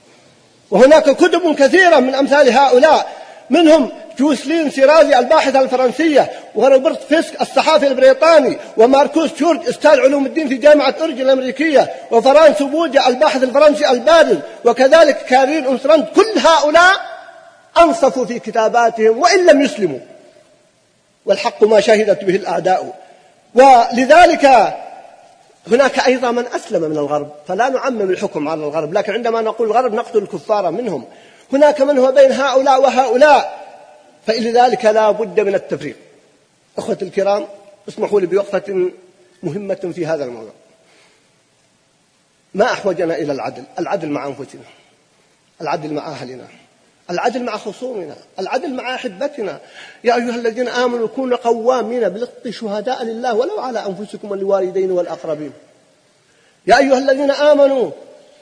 وهناك كتب كثيرة من أمثال هؤلاء منهم جوسلين سيرازي الباحثة الفرنسية وروبرت فيسك الصحافي البريطاني وماركوس تشورج أستاذ علوم الدين في جامعة أورجن الأمريكية وفرانس بوجا الباحث الفرنسي البارز وكذلك كارين أنسرند كل هؤلاء أنصفوا في كتاباتهم وإن لم يسلموا. والحق ما شهدت به الأعداء. ولذلك هناك أيضا من أسلم من الغرب فلا نعمم الحكم على الغرب لكن عندما نقول الغرب نقتل الكفار منهم. هناك من هو بين هؤلاء وهؤلاء فلذلك لا بد من التفريق. أخوتي الكرام اسمحوا لي بوقفة مهمة في هذا الموضوع. ما أحوجنا إلى العدل؟ العدل مع أنفسنا. العدل مع أهلنا. العدل مع خصومنا العدل مع أحبتنا. يا أيها الذين آمنوا كونوا قوامين بالقسط شهداء لله ولو على أنفسكم والوالدين والأقربين. يا أيها الذين آمنوا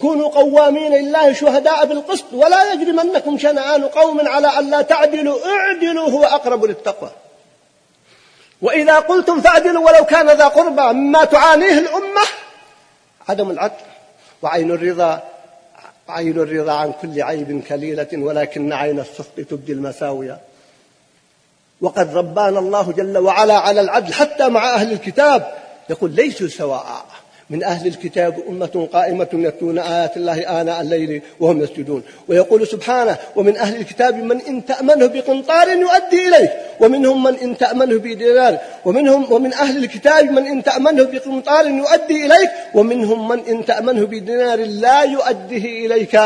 كونوا قوامين لله شهداء بالقسط ولا يجرمنكم شنآن قوم على ألا تعدلوا اعدلوا هو أقرب للتقوى. وإذا قلتم فاعدلوا ولو كان ذا قربى مما تعانيه الأمة. عدم العدل وعين الرضا عين الرضا عن كل عيب كليلة ولكن عين السخط تبدي المساوية. وقد ربانا الله جل وعلا على العدل حتى مع أهل الكتاب. يقول ليسوا سواء. من أهل الكتاب أمة قائمة يتلون آيات الله آناء الليل وهم يسجدون. ويقول سبحانه ومن أهل الكتاب من إن تأمنه بقنطار يؤدي إليك ومنهم من إن تأمنه بدينار ومنهم ومن أهل الكتاب من إن تأمنه بقنطار يؤدي إليك ومنهم من إن تأمنه بدينار لا يؤديه إليك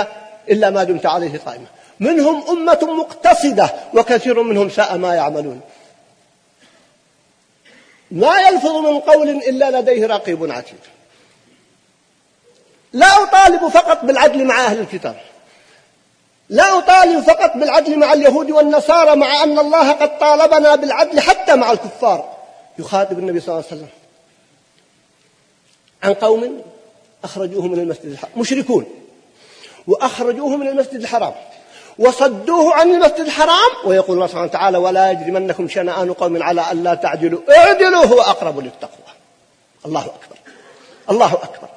إلا ما دمت عليه قائمة منهم أمة مقتصدة وكثير منهم ساء ما يعملون. ما يلفظ من قول إلا لديه رقيب عتيد. لا أطالب فقط بالعدل مع أهل الكتاب. لا أطالب فقط بالعدل مع اليهود والنصارى مع أن الله قد طالبنا بالعدل حتى مع الكفار. يخاطب النبي صلى الله عليه وسلم. عن قوم أخرجوه من المسجد الحرام. مشركون. وأخرجوه من المسجد الحرام. وصدوه عن المسجد الحرام. ويقول الله سبحانه وتعالى ولا يجرمنكم شنآن قوم على أن لا تعدلوا. اعدلوا هو أقرب للتقوى. الله أكبر. الله أكبر.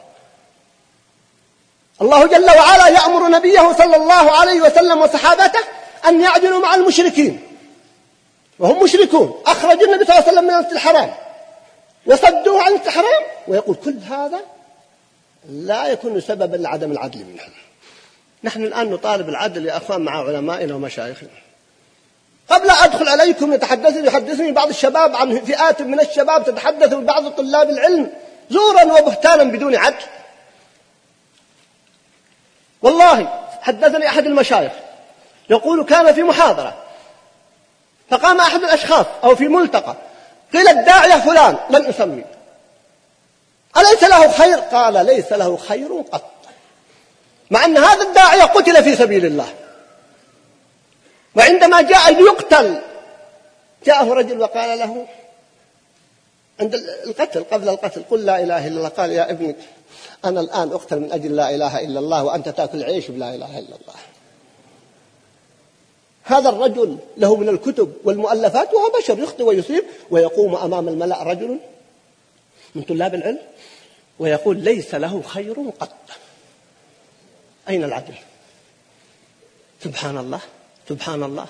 الله جل وعلا يأمر نبيه صلى الله عليه وسلم وصحابته أن يعدلوا مع المشركين. وهم مشركون. أخرجوا النبي صلى الله عليه وسلم من المسجد الحرام. وصدوه عن الحرام ويقول كل هذا لا يكون سببا لعدم العدل منهم. نحن الآن نطالب العدل يا أخوان مع علمائنا ومشايخنا. قبل أدخل عليكم يتحدث يحدثني بعض الشباب عن فئات من الشباب تتحدث بعض طلاب العلم زورا وبهتانا بدون عدل. والله حدثني أحد المشايخ يقول كان في محاضرة فقام أحد الأشخاص أو في ملتقى قيل الداعية فلان لن أسمي. أليس له خير؟ قال ليس له خير قط. مع أن هذا الداعية قتل في سبيل الله. وعندما جاء ليقتل جاءه رجل وقال له عند القتل قبل القتل قل لا إله إلا الله قال يا ابني أنا الآن أقتل من أجل لا إله إلا الله وأنت تأكل عيش بلا إله إلا الله. هذا الرجل له من الكتب والمؤلفات وهو بشر يخطئ ويصيب ويقوم أمام الملأ رجل من طلاب العلم ويقول ليس له خير قط. أين العدل؟ سبحان الله سبحان الله.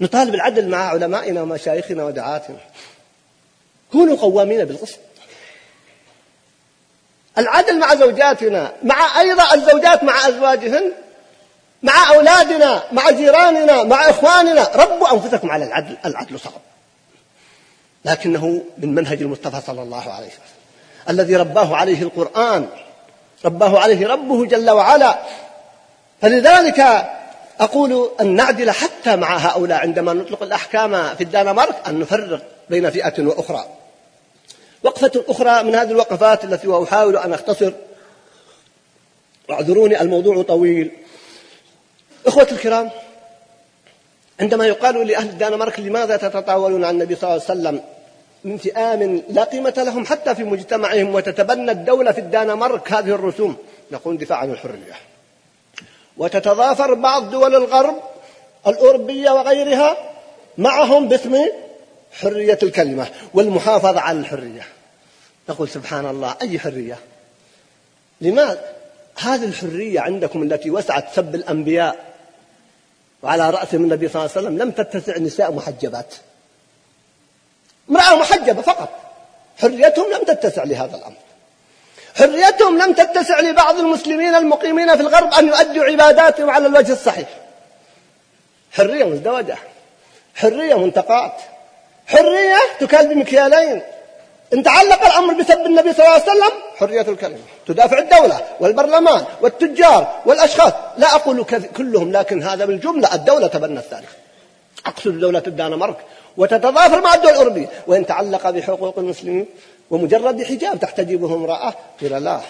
نطالب العدل مع علمائنا ومشايخنا ودعاتنا. كونوا قوامين بالقسط. العدل مع زوجاتنا مع أيضا الزوجات مع أزواجهن مع أولادنا مع جيراننا مع إخواننا. ربوا أنفسكم على العدل العدل صعب. لكنه من منهج المصطفى صلى الله عليه وسلم. الذي رباه عليه القرآن رباه عليه ربه جل وعلا. فلذلك أقول أن نعدل حتى مع هؤلاء عندما نطلق الأحكام في الدنمارك أن نفرق بين فئة وأخرى. وقفة أخرى من هذه الوقفات التي وأحاول أن أختصر. واعذروني الموضوع طويل. إخوة الكرام عندما يقال لأهل الدنمارك لماذا تتطاولون عن النبي صلى الله عليه وسلم؟ من فئام لا قيمة لهم حتى في مجتمعهم وتتبنى الدولة في الدنمارك هذه الرسوم. نقول دفاع عن الحرية. وتتضافر بعض دول الغرب الأوروبية وغيرها معهم باسم حرية الكلمة والمحافظة على الحرية. نقول سبحان الله أي حرية؟ لماذا هذه الحرية عندكم التي وسعت سب الأنبياء وعلى رأسهم النبي صلى الله عليه وسلم لم تتسع نساء محجبات. امرأة محجبة فقط. حريتهم لم تتسع لهذا الأمر. حريتهم لم تتسع لبعض المسلمين المقيمين في الغرب أن يؤدوا عباداتهم على الوجه الصحيح. حرية مزدوجة. حرية منتقات حرية تكال بمكيالين إن تعلق الأمر بسب النبي صلى الله عليه وسلم حرية الكلمة. تدافع الدولة والبرلمان والتجار والأشخاص. لا أقول كلهم لكن هذا بالجملة الدولة تبنت ذلك أقصد دولة الدنمارك وتتضافر مع الدول الأوروبية. وإن تعلق بحقوق المسلمين ومجرد حجاب تحتجبه امرأة قيل لا.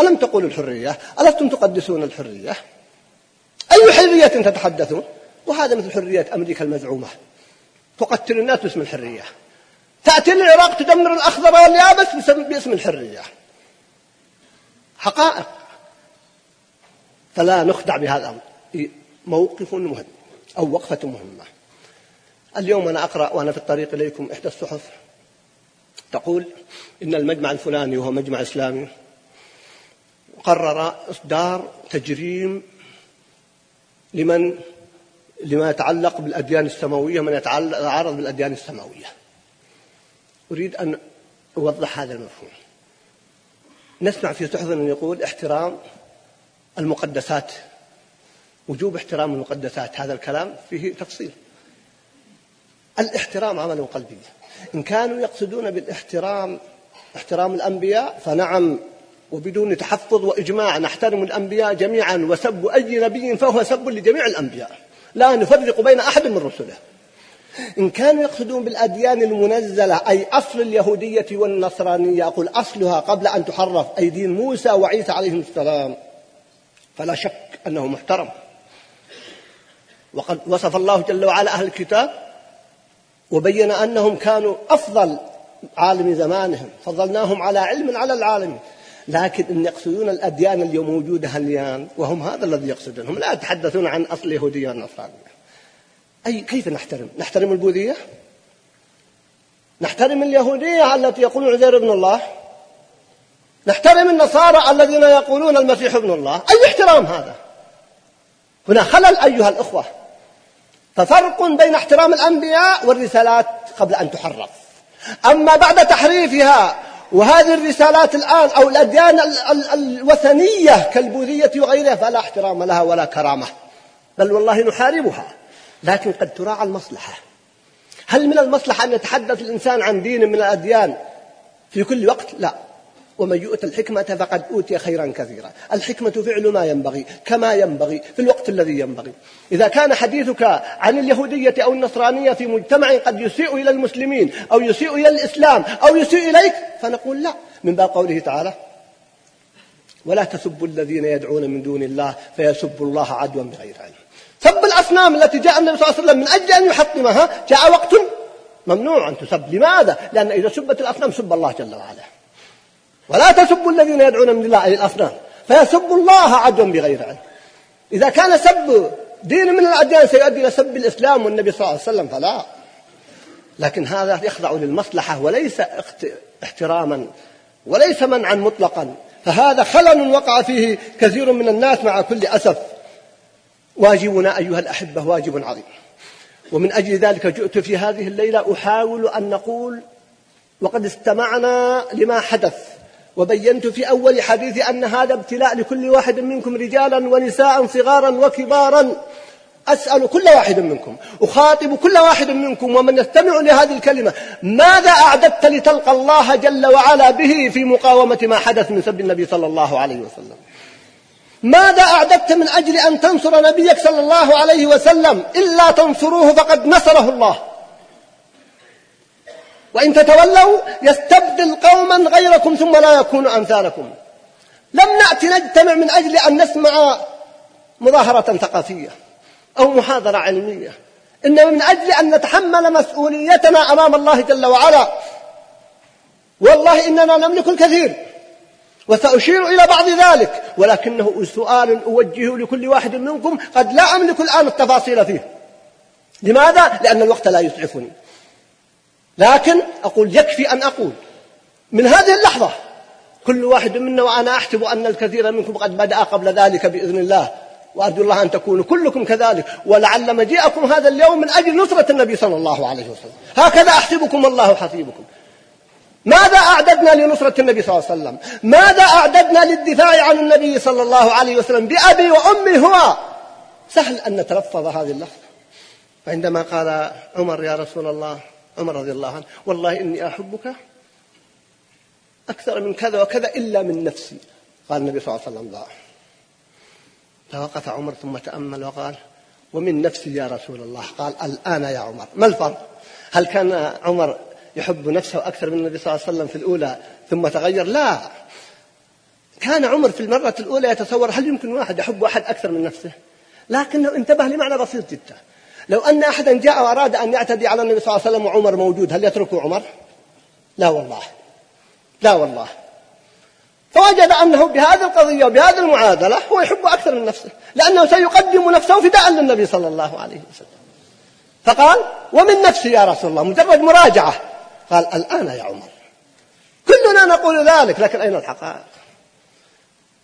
ألم تقول الحرية؟ ألستم تقدسون الحرية؟ أي حرية تتحدثون؟ وهذا مثل حرية أمريكا المزعومة. تقتل الناس باسم الحرية. تأتي العراق تدمر الأخضر واليابس باسم الحرية. حقائق. فلا نخدع بهذا موقف مهم أو وقفة مهمة. اليوم أنا أقرأ وأنا في الطريق إليكم إحدى الصحف تقول إن المجمع الفلاني وهو مجمع إسلامي قرر إصدار تجريم لمن لما يتعلق بالأديان السماوية من يتعارض بالأديان السماوية. أريد أن أوضح هذا المفهوم. نسمع في أن يقول احترام المقدسات وجوب احترام المقدسات هذا الكلام فيه تفصيل. الاحترام عمل قلبي. إن كانوا يقصدون بالاحترام احترام الأنبياء فنعم وبدون تحفظ وإجماع نحترم الأنبياء جميعا وسب أي نبي فهو سب لجميع الأنبياء. لا نفرق بين أحد من رسله. إن كانوا يقصدون بالأديان المنزلة أي أصل اليهودية والنصرانية أقول أصلها قبل أن تحرف أي دين موسى وعيسى عليهم السلام. فلا شك أنه محترم. وقد وصف الله جل وعلا أهل الكتاب وبين أنهم كانوا أفضل عالم زمانهم فضلناهم على علم على العالم لكن إن يقصدون الأديان اليوم موجودة اليان وهم هذا الذي يقصدون. هم لا يتحدثون عن أصل اليهودية والنصرانية أي كيف نحترم؟ نحترم البوذية؟ نحترم اليهودية التي يقولون عزير ابن الله؟ نحترم النصارى الذين يقولون المسيح ابن الله؟ أي احترام هذا؟ هنا خلل أيها الأخوة. ففرق بين احترام الأنبياء والرسالات قبل أن تحرف. أما بعد تحريفها وهذه الرسالات الآن أو الأديان الوثنية كالبوذية وغيرها فلا احترام لها ولا كرامة. بل والله نحاربها. لكن قد تراعى المصلحة. هل من المصلحة أن يتحدث الإنسان عن دين من الأديان في كل وقت؟ لا. ومن يؤت الحكمة فقد أوتي خيرا كثيرا. الحكمة فعل ما ينبغي كما ينبغي في الوقت الذي ينبغي. إذا كان حديثك عن اليهودية أو النصرانية في مجتمع قد يسيء إلى المسلمين أو يسيء إلى الإسلام أو يسيء إليك فنقول لا. من باب قوله تعالى ولا تسبوا الذين يدعون من دون الله فيسبوا الله عدوا بغير علم. سب الأصنام التي جاء النبي صلى الله عليه وسلم من أجل أن يحطمها جاء وقت ممنوع أن تسب. لماذا؟ لأن إذا سبت الأصنام سب الله جل وعلا. ولا تسبوا الذين يدعون من الله أي الأصنام. فيسبوا الله عدوا بغير علم. إذا كان سب دين من الأديان سيؤدي إلى سب الإسلام والنبي صلى الله عليه وسلم فلا. لكن هذا يخضع للمصلحة وليس احتراما وليس منعا مطلقا. فهذا خلل وقع فيه كثير من الناس مع كل أسف. واجبنا أيها الأحبة واجب عظيم. ومن أجل ذلك جئت في هذه الليلة أحاول أن نقول وقد استمعنا لما حدث وبينت في أول حديثي أن هذا ابتلاء لكل واحد منكم رجالا ونساء صغارا وكبارا. أسأل كل واحد منكم أخاطب كل واحد منكم ومن يستمع لهذه الكلمة ماذا أعددت لتلقى الله جل وعلا به في مقاومة ما حدث من سب النبي صلى الله عليه وسلم؟ ماذا أعددت من أجل أن تنصر نبيك صلى الله عليه وسلم؟ إلا تنصروه فقد نصره الله. وإن تتولوا يستبدل قوما غيركم ثم لا يكون أمثالكم. لم نأتي نجتمع من أجل أن نسمع مظاهرة ثقافية أو محاضرة علمية. إنما من أجل أن نتحمل مسؤوليتنا أمام الله جل وعلا. والله إننا نملك الكثير. وسأشير إلى بعض ذلك. ولكنه سؤال أوجهه لكل واحد منكم قد لا أملك الآن التفاصيل فيه. لماذا؟ لأن الوقت لا يسعفني. لكن أقول يكفي أن أقول من هذه اللحظة كل واحد منا وأنا أحسب أن الكثير منكم قد بدأ قبل ذلك بإذن الله وأرجو الله أن تكونوا كلكم كذلك ولعل مجيئكم هذا اليوم من أجل نصرة النبي صلى الله عليه وسلم. هكذا أحسبكم الله حسيبكم. ماذا أعددنا لنصرة النبي صلى الله عليه وسلم؟ ماذا أعددنا للدفاع عن النبي صلى الله عليه وسلم بأبي وأمي هو؟ سهل أن نتلفظ هذه اللفظة عندما قال عمر يا رسول الله عمر رضي الله عنه والله إني أحبك أكثر من كذا وكذا إلا من نفسي. قال النبي صلى الله عليه وسلم لا. فوقف عمر ثم تأمل وقال ومن نفسي يا رسول الله. قال الآن يا عمر ما الفرق؟ هل كان عمر يحب نفسه أكثر من النبي صلى الله عليه وسلم في الأولى ثم تغير؟ لا. كان عمر في المرة الأولى يتصور هل يمكن واحد يحب أحد أكثر من نفسه؟ لكنه انتبه لمعنى بسيط جدا. لو أن أحدا جاء وأراد أن يعتدي على النبي صلى الله عليه وسلم وعمر موجود هل يتركه عمر؟ لا والله. لا والله. فوجد أنه بهذه القضية وبهذه المعادلة هو يحب أكثر من نفسه لأنه سيقدم نفسه فداء للنبي صلى الله عليه وسلم. فقال ومن نفسي يا رسول الله مجرد مراجعة. قال الآن يا عمر. كلنا نقول ذلك لكن أين الحقائق؟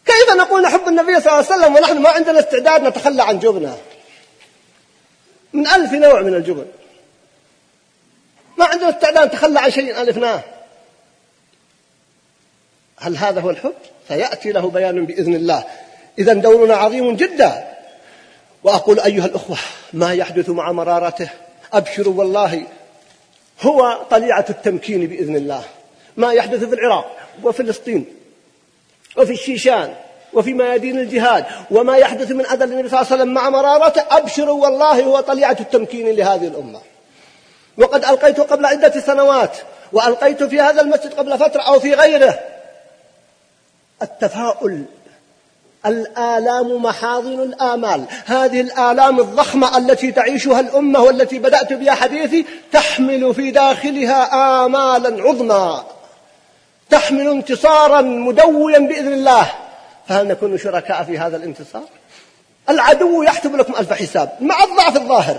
كيف نقول نحب النبي صلى الله عليه وسلم ونحن ما عندنا استعداد نتخلى عن جبنه؟ من ألف نوع من الجبن. ما عندنا استعداد نتخلى عن شيء ألفناه. هل هذا هو الحب؟ سيأتي له بيان بإذن الله. إذا دورنا عظيم جدا. وأقول أيها الأخوة ما يحدث مع مرارته؟ أبشروا والله هو طليعة التمكين بإذن الله. ما يحدث في العراق وفلسطين وفي الشيشان وفي ميادين الجهاد. وما يحدث من أذى النبي صلى الله عليه وسلم مع مرارته أبشروا والله هو طليعة التمكين لهذه الأمة. وقد ألقيت قبل عدة سنوات وألقيت في هذا المسجد قبل فترة أو في غيره. التفاؤل الآلام محاضن الآمال. هذه الآلام الضخمة التي تعيشها الأمة والتي بدأت بها حديثي تحمل في داخلها آمالا عظمى تحمل انتصارا مدويا بإذن الله. فهل نكون شركاء في هذا الانتصار؟ العدو يحسب لكم ألف حساب مع الضعف الظاهر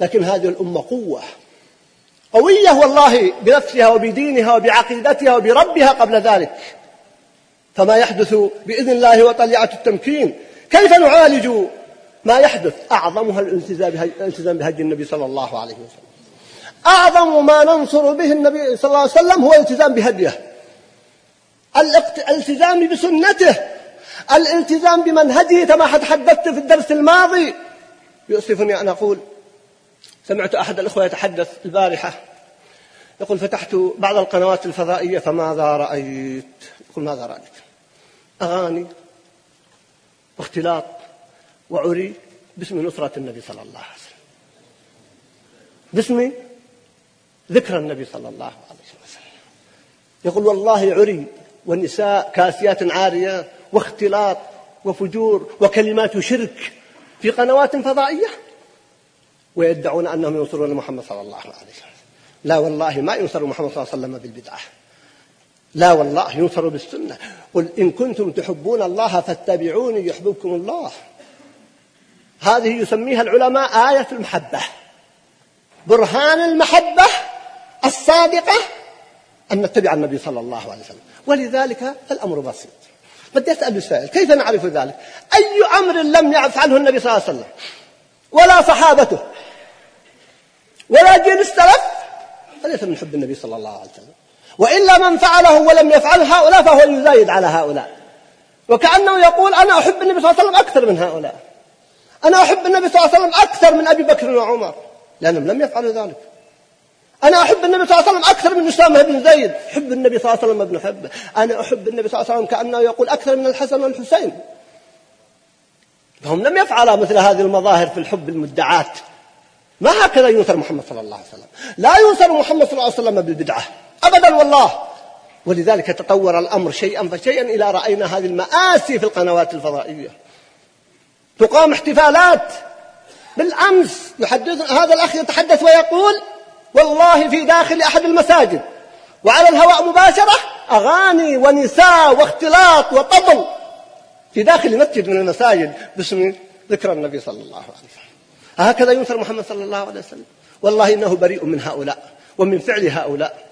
لكن هذه الأمة قوة قوية والله بنفسها وبدينها وبعقيدتها وبربها قبل ذلك. فما يحدث بإذن الله وطليعة التمكين كيف نعالج ما يحدث؟ أعظمها الالتزام بهدي النبي صلى الله عليه وسلم. أعظم ما ننصر به النبي صلى الله عليه وسلم هو الالتزام بهديه. الالتزام بسنته الالتزام بمنهجه كما تحدثت في الدرس الماضي. يؤسفني أن أقول سمعت أحد الأخوة يتحدث البارحة يقول فتحت بعض القنوات الفضائية فماذا رأيت؟ يقول ماذا رأيت؟ أغاني واختلاط وعري باسم نصرة النبي صلى الله عليه وسلم. باسم ذكر النبي صلى الله عليه وسلم. يقول والله عري والنساء كاسيات عاريات واختلاط وفجور وكلمات شرك في قنوات فضائية ويدعون أنهم ينصرون محمد صلى الله عليه وسلم. لا والله ما ينصر محمد صلى الله عليه وسلم بالبدعة. لا والله ينصر بالسنة. قل إن كنتم تحبون الله فاتبعوني يحببكم الله. هذه يسميها العلماء آية المحبة. برهان المحبة الصادقة أن نتبع النبي صلى الله عليه وسلم. ولذلك الأمر بسيط. بدي أسأل السائل كيف نعرف ذلك؟ أي أمر لم يفعله النبي صلى الله عليه وسلم؟ ولا صحابته؟ ولا جيل السلف؟ فليس من حب النبي صلى الله عليه وسلم؟ وإلا من فعله ولم يفعل هؤلاء فهو يزايد على هؤلاء. وكأنه يقول أنا أحب النبي صلى الله عليه وسلم أكثر من هؤلاء. أنا أحب النبي صلى الله عليه وسلم أكثر من أبي بكر وعمر. لأنهم لم يفعلوا ذلك. أنا أحب النبي صلى الله عليه وسلم أكثر من أسامة بن زيد. أحب النبي صلى الله عليه وسلم ابن حبه أنا أحب النبي صلى الله عليه وسلم كأنه يقول أكثر من الحسن والحسين. فهم لم يفعلوا مثل هذه المظاهر في الحب المدعاة. ما هكذا ينصر محمد صلى الله عليه وسلم. لا ينصر محمد صلى الله عليه وسلم بالبدعة أبدا والله. ولذلك تطور الأمر شيئا فشيئا إلى رأينا هذه المآسي في القنوات الفضائية. تقام احتفالات بالأمس. يحدث هذا الأخ يتحدث ويقول والله في داخل أحد المساجد. وعلى الهواء مباشرة أغاني ونساء واختلاط وطبل. في داخل مسجد من المساجد باسم ذكر النبي صلى الله عليه وسلم. هكذا ينصر محمد صلى الله عليه وسلم. والله إنه بريء من هؤلاء ومن فعل هؤلاء.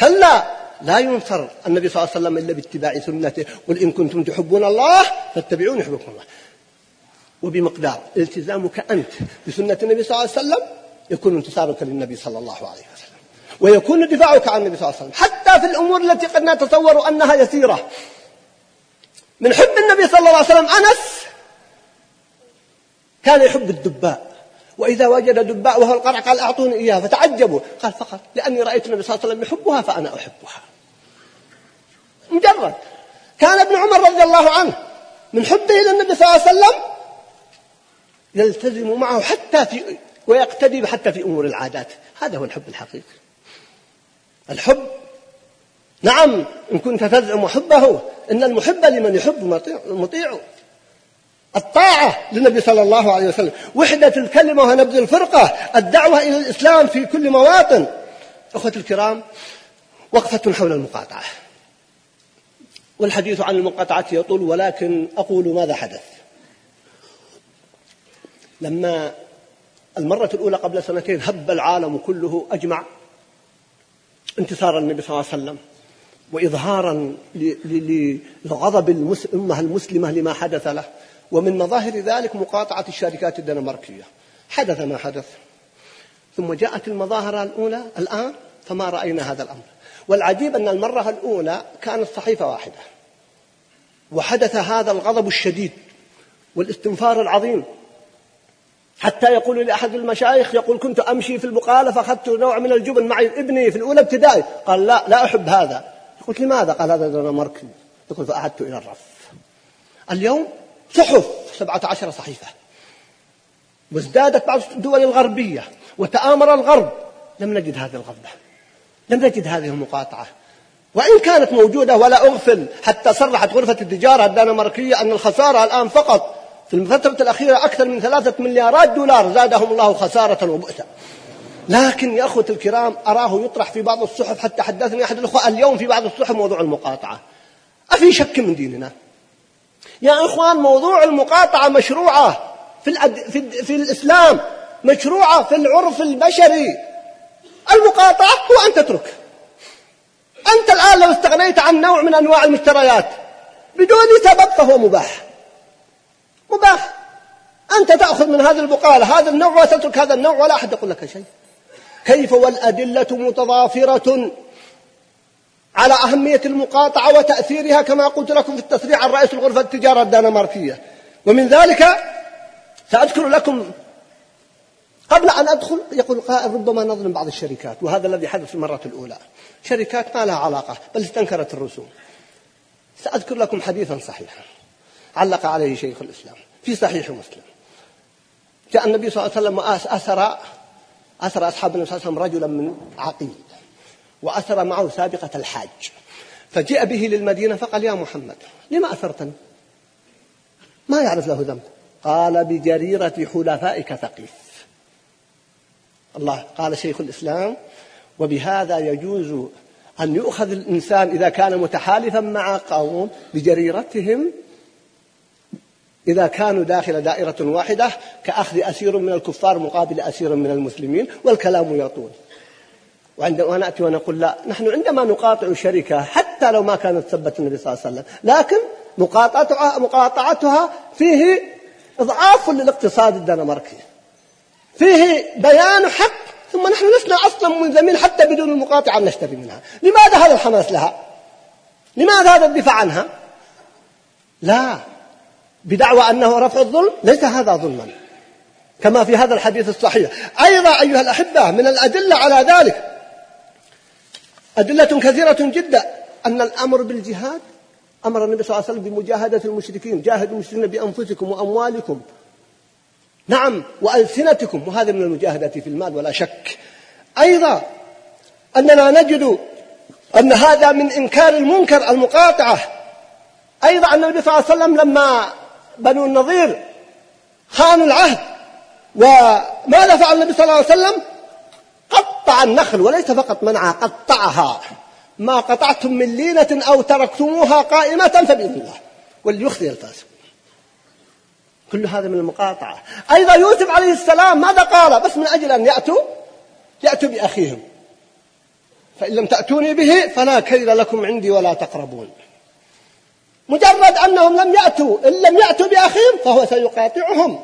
كلا لا ينصر النبي صلى الله عليه وسلم إلا باتباع سنته. قل إن كنتم تحبون الله فاتبعوني يحبكم الله. وبمقدار التزامك أنت بسنة النبي صلى الله عليه وسلم يكون انتصارك للنبي صلى الله عليه وسلم. ويكون دفاعك عن النبي صلى الله عليه وسلم. حتى في الأمور التي قد نتصور أنها يسيرة. من حب النبي صلى الله عليه وسلم أنس كان يحب الدباء. وإذا وجد دباء وهو القرع قال أعطوني إياه فتعجبوا. قال فقط لأني رأيت النبي صلى الله عليه وسلم يحبها فأنا أحبها. مجرد. كان ابن عمر رضي الله عنه من حبه للنبي صلى الله عليه وسلم يلتزم معه حتى في ويقتدي حتى في أمور العادات. هذا هو الحب الحقيقي. الحب نعم إن كنت تزعم حبه إن المحب لمن يحب مطيع الطاعة للنبي صلى الله عليه وسلم. وحدة الكلمة ونبذ الفرقة. الدعوة إلى الإسلام في كل مواطن. أخوة الكرام وقفة حول المقاطعة. والحديث عن المقاطعة يطول ولكن أقول ماذا حدث. لما المرة الأولى قبل سنتين هب العالم كله أجمع انتصار النبي صلى الله عليه وسلم وإظهارا لغضب الأمة المسلمة لما حدث له. ومن مظاهر ذلك مقاطعة الشركات الدنماركية. حدث ما حدث. ثم جاءت المظاهر الأولى الآن فما رأينا هذا الأمر. والعجيب أن المرة الأولى كانت صحيفة واحدة. وحدث هذا الغضب الشديد والإستنفار العظيم. حتى يقول لأحد المشايخ يقول كنت أمشي في البقالة فأخذت نوع من الجبن معي ابني في الأولى ابتدائي. قال لا لا أحب هذا. قلت لماذا؟ قال هذا دنماركي يقول فأعدت إلى الرف. اليوم صحف سبعة عشر صحيفة. وازدادت بعض الدول الغربية وتآمر الغرب. لم نجد هذه الغضبة لم نجد هذه المقاطعة. وإن كانت موجودة ولا أغفل حتى صرحت غرفة التجارة الدنماركية أن الخسارة الآن فقط في الفترة الأخيرة أكثر من ثلاثة مليارات دولار زادهم الله خسارة وبؤسا لكن يا أخوة الكرام أراه يطرح في بعض الصحف حتى حدثني أحد الأخوة اليوم في بعض الصحف موضوع المقاطعة. أفي شك من ديننا؟ يا إخوان موضوع المقاطعة مشروعة في, الأد... في, في الإسلام مشروعة في العرف البشري. المقاطعة هو أن تترك. أنت الآن لو استغنيت عن نوع من أنواع المشتريات بدون سبب فهو مباح. مباح. أنت تأخذ من هذه البقالة. هذا النوع وتترك هذا النوع ولا أحد يقول لك شيء. كيف والأدلة متضافرة على أهمية المقاطعة وتأثيرها كما قلت لكم في التصريح عن رئيس الغرفة التجارة الدنماركية ومن ذلك سأذكر لكم قبل أن أدخل يقول قائل ربما نظلم بعض الشركات وهذا الذي حدث في المرة الأولى. شركات ما لها علاقة بل استنكرت الرسوم. سأذكر لكم حديثا صحيحا. علق عليه شيخ الإسلام. في صحيح مسلم. جاء النبي صلى الله عليه وسلم وأسر أسر أصحاب النبي صلى الله عليه وسلم رجلا من عقيل وأسر معه سابقة الحاج. فجاء به للمدينة فقال يا محمد لما أسرتني؟ ما يعرف له ذنب. قال بجريرة حلفائك ثقيف. الله قال شيخ الإسلام وبهذا يجوز أن يؤخذ الإنسان إذا كان متحالفا مع قوم بجريرتهم إذا كانوا داخل دائرة واحدة كأخذ أسير من الكفار مقابل أسير من المسلمين والكلام يطول. وعندما نأتي ونقول لا نحن عندما نقاطع شركة حتى لو ما كانت ثبت النبي صلى الله عليه وسلم لكن مقاطعتها, مقاطعتها فيه إضعاف للاقتصاد الدنماركي. فيه بيان حق ثم نحن لسنا أصلا ملزمين حتى بدون المقاطعة نشتري منها. لماذا هذا الحماس لها؟ لماذا هذا الدفاع عنها؟ لا. بدعوى أنه رفع الظلم ليس هذا ظلما. كما في هذا الحديث الصحيح. أيضا أيها الأحبة من الأدلة على ذلك أدلة كثيرة جدا أن الأمر بالجهاد أمر النبي صلى الله عليه وسلم بمجاهدة المشركين جاهدوا المشركين بأنفسكم وأموالكم. نعم وألسنتكم وهذا من المجاهدة في المال ولا شك. أيضا أننا نجد أن هذا من إنكار المنكر المقاطعة. أيضا أن النبي صلى الله عليه وسلم لما بنو النظير خانوا العهد. وماذا فعل النبي صلى الله عليه وسلم؟ قطع النخل وليس فقط منعها قطعها. ما قطعتم من لينة أو تركتموها قائمة فبإذن الله. وليخزي الفاسق. كل هذا من المقاطعة. أيضا يوسف عليه السلام ماذا قال؟ بس من أجل أن يأتوا يأتوا بأخيهم. فإن لم تأتوني به فلا كيل لكم عندي ولا تقربون. مجرد أنهم لم يأتوا إن لم يأتوا بأخيهم فهو سيقاطعهم.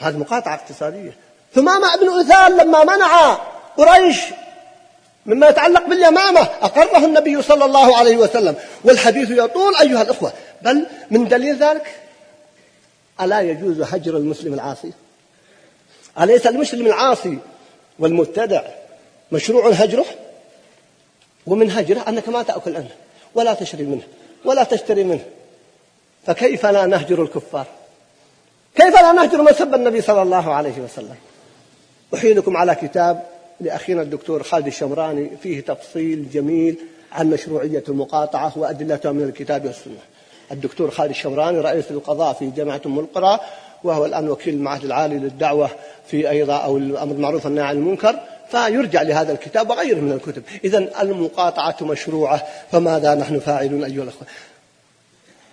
هذه مقاطعة اقتصادية. ثمامة بن أثال لما منع قريش مما يتعلق باليمامة أقره النبي صلى الله عليه وسلم. والحديث يطول أيها الأخوة بل من دليل ذلك ألا يجوز هجر المسلم العاصي؟ أليس المسلم العاصي والمبتدع مشروع هجره؟ ومن هجره أنك ما تأكل عنه ولا تشري منه. ولا تشتري منه. فكيف لا نهجر الكفار؟ كيف لا نهجر من سب النبي صلى الله عليه وسلم؟ أحيلكم على كتاب لأخينا الدكتور خالد الشمراني فيه تفصيل جميل عن مشروعية المقاطعة وأدلتها من الكتاب والسنة. الدكتور خالد الشمراني رئيس القضاء في جامعة أم القرى وهو الآن وكيل المعهد العالي للدعوة في أيضا أو الأمر المعروف والنهي عن المنكر. فيرجع لهذا الكتاب وغيره من الكتب. إذا المقاطعة مشروعة فماذا نحن فاعلون أيها الأخوة؟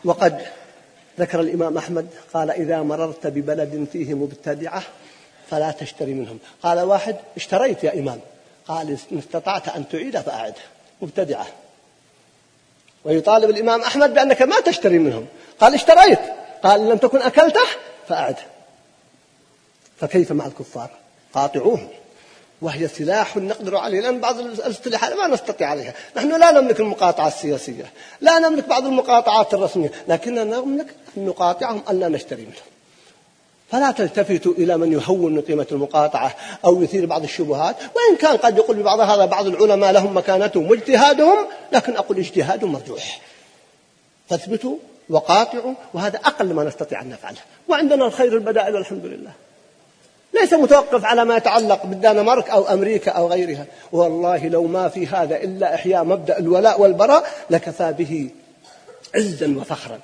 وقد ذكر الإمام أحمد قال إذا مررت ببلد فيه مبتدعة فلا تشتري منهم. قال واحد اشتريت يا إمام. قال إن استطعت أن تعيد فأعده مبتدعة. ويطالب الإمام أحمد بأنك ما تشتري منهم. قال اشتريت. قال لم تكن أكلته فأعده فكيف مع الكفار؟ قاطعوهم. وهي سلاح نقدر عليه. لأن بعض الاصطلاحات ما نستطيع عليها. نحن لا نملك المقاطعة السياسية لا نملك بعض المقاطعات الرسمية لكننا نملك أن نقاطعهم أن لا نشتري منهم. فلا تلتفتوا إلى من يهون قيمة المقاطعة أو يثير بعض الشبهات. وإن كان قد يقول ببعض هذا بعض العلماء لهم مكانتهم واجتهادهم لكن أقول اجتهاد مرجوح. فاثبتوا وقاطعوا وهذا أقل ما نستطيع أن نفعله. وعندنا الخير البدائل والحمد لله. ليس متوقف على ما يتعلق بالدنمارك أو أمريكا أو غيرها. والله لو ما في هذا إلا إحياء مبدأ الولاء والبراء لكفى به عزا وفخرا.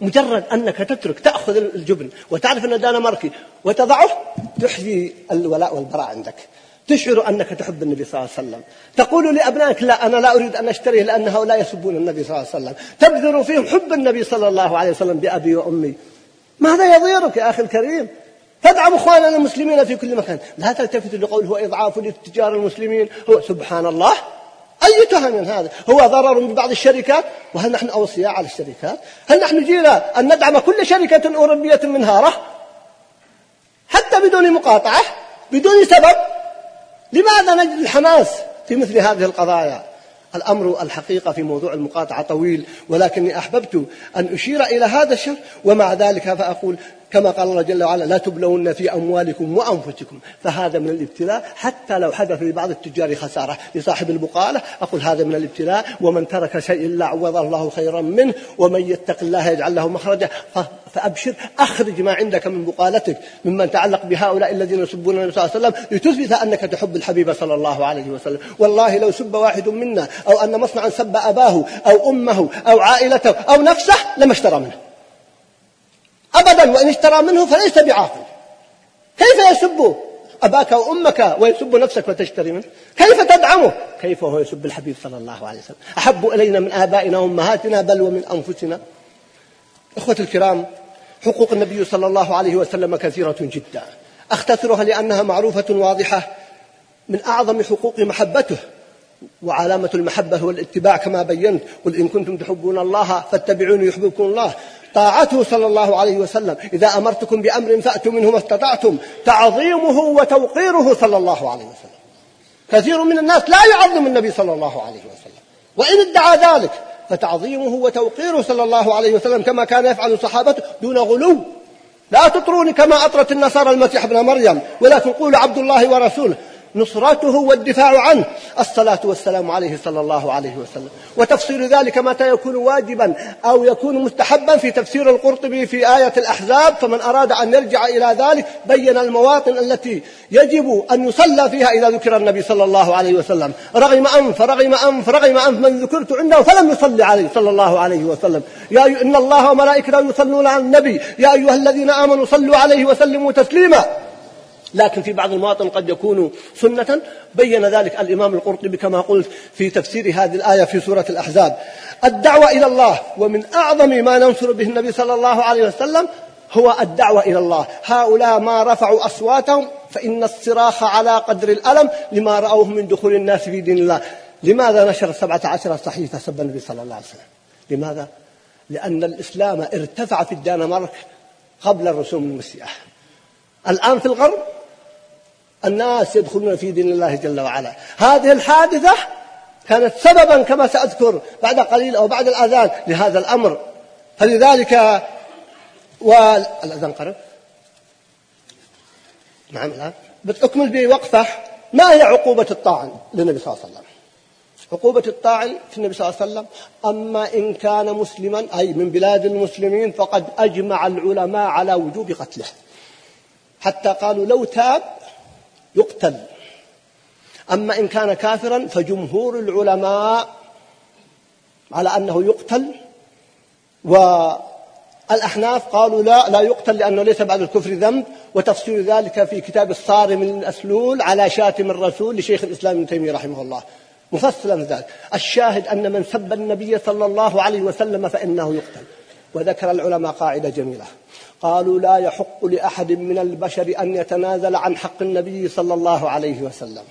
مجرد أنك تترك تأخذ الجبن وتعرف أنه دنماركي وتضعه تحيي الولاء والبراء عندك. تشعر أنك تحب النبي صلى الله عليه وسلم. تقول لأبنائك لا أنا لا أريد أن أشتريه لأن هؤلاء يسبون النبي صلى الله عليه وسلم. تبذر فيهم حب النبي صلى الله عليه وسلم بأبي وأمي. ماذا يضيرك يا أخي الكريم؟ تدعم إخواننا المسلمين في كل مكان. لا تلتفت لقول هو إضعاف للتجار المسلمين. هو سبحان الله أي تهم هذا؟ هو ضرر ببعض الشركات. وهل نحن أوصياء على الشركات؟ هل نحن جينا أن ندعم كل شركة أوروبية منهارة؟ حتى بدون مقاطعة؟ بدون سبب؟ لماذا نجد الحماس في مثل هذه القضايا؟ الأمر الحقيقة في موضوع المقاطعة طويل ولكني أحببت أن أشير إلى هذا الشر ومع ذلك فأقول كما قال الله جل وعلا لا تبلون في أموالكم وأنفسكم. فهذا من الابتلاء حتى لو حدث لبعض التجار خسارة لصاحب البقالة أقول هذا من الابتلاء. ومن ترك شيء إلا عوض الله خيرا منه ومن يتق الله يجعل له مخرجا. فأبشر أخرج ما عندك من بقالتك مما يتعلق بهؤلاء الذين يسبون النبي صلى الله عليه وسلم لتثبت أنك تحب الحبيب صلى الله عليه وسلم. والله لو سب واحد منا أو أن مصنعا سب أباه أو أمه أو عائلته أو نفسه لما اشترى منه. أبدا وإن اشترى منه فليس بعاقل. كيف يسب أباك وأمك ويسب نفسك وتشتري منه؟ كيف تدعمه؟ كيف وهو يسب الحبيب صلى الله عليه وسلم؟ أحب إلينا من آبائنا وأمهاتنا بل ومن أنفسنا. إخوة الكرام حقوق النبي صلى الله عليه وسلم كثيرة جدا. أختصرها لأنها معروفة واضحة من أعظم حقوق محبته وعلامة المحبة هو الاتباع كما بينت. قل إن كنتم تحبون الله فاتبعوني يحببكم الله. طاعته صلى الله عليه وسلم. إذا أمرتكم بأمر فأتوا منه ما استطعتم. تعظيمه وتوقيره صلى الله عليه وسلم. كثير من الناس لا يعظم النبي صلى الله عليه وسلم. وإن ادعى ذلك فتعظيمه وتوقيره صلى الله عليه وسلم كما كان يفعل صحابته دون غلو. لا تطروني كما أطرت النصارى المسيح ابن مريم. ولكن قولوا عبد الله ورسوله. نصرته والدفاع عنه. الصلاة والسلام عليه صلى الله عليه وسلم. وتفسير ذلك متى يكون واجبا أو يكون مستحبا في تفسير القرطبي في آية الأحزاب. فمن أراد أن يرجع إلى ذلك بين المواطن التي يجب أن يصلى فيها إذا ذكر النبي صلى الله عليه وسلم. رغم أنف رغم أنف رغم أنف من ذكرت عنده فلم يصلي عليه صلى الله عليه وسلم. يا إن الله وملائكته يصلون على النبي. يا أيها الذين آمنوا صلوا عليه وسلموا تسليما. لكن في بعض المواطن قد يكون سنة. بين ذلك الإمام القرطبي كما قلت في تفسير هذه الآية في سورة الأحزاب. الدعوة إلى الله ومن أعظم ما ننصر به النبي صلى الله عليه وسلم هو الدعوة إلى الله. هؤلاء ما رفعوا أصواتهم فإن الصراخ على قدر الألم لما رأوه من دخول الناس في دين الله. لماذا نشر السبعة عشر صحيفة سب النبي صلى الله عليه وسلم؟ لماذا؟ لأن الإسلام ارتفع في الدنمارك قبل الرسوم المسيح الآن في الغرب الناس يدخلون في دين الله جل وعلا. هذه الحادثة كانت سببا كما سأذكر بعد قليل أو بعد الأذان لهذا الأمر. فلذلك والأذان قرب. نعم الآن. بتكمل بوقفة ما هي عقوبة الطاعن للنبي صلى الله عليه وسلم؟ عقوبة الطاعن في النبي صلى الله عليه وسلم أما إن كان مسلما أي من بلاد المسلمين فقد أجمع العلماء على وجوب قتله. حتى قالوا لو تاب يقتل. أما إن كان كافرا فجمهور العلماء على أنه يقتل والأحناف قالوا لا لا يقتل لأنه ليس بعد الكفر ذنب وتفسير ذلك في كتاب الصارم الأسلول على شاتم الرسول لشيخ الإسلام ابن تيمية رحمه الله. مفصلا ذلك. الشاهد أن من سب النبي صلى الله عليه وسلم فإنه يقتل. وذكر العلماء قاعدة جميلة. قالوا لا يحق لأحد من البشر أن يتنازل عن حق النبي صلى الله عليه وسلم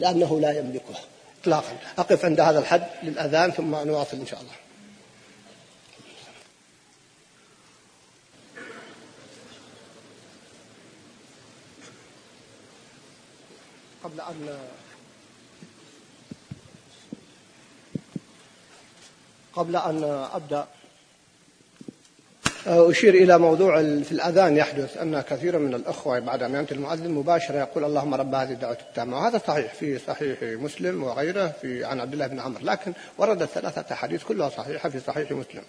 لأنه لا يملكه. إطلاقا. أقف عند هذا الحد للأذان ثم نواصل إن شاء الله. قبل أن قبل أن أبدأ أشير إلى موضوع في الأذان يحدث أن كثيرا من الأخوة بعد أن ينتهي المؤذن مباشرة يقول اللهم رب هذه الدعوة التامة. وهذا صحيح في صحيح مسلم وغيره في عن عبد الله بن عمر لكن وردت ثلاثة أحاديث كلها صحيحة في صحيح مسلم.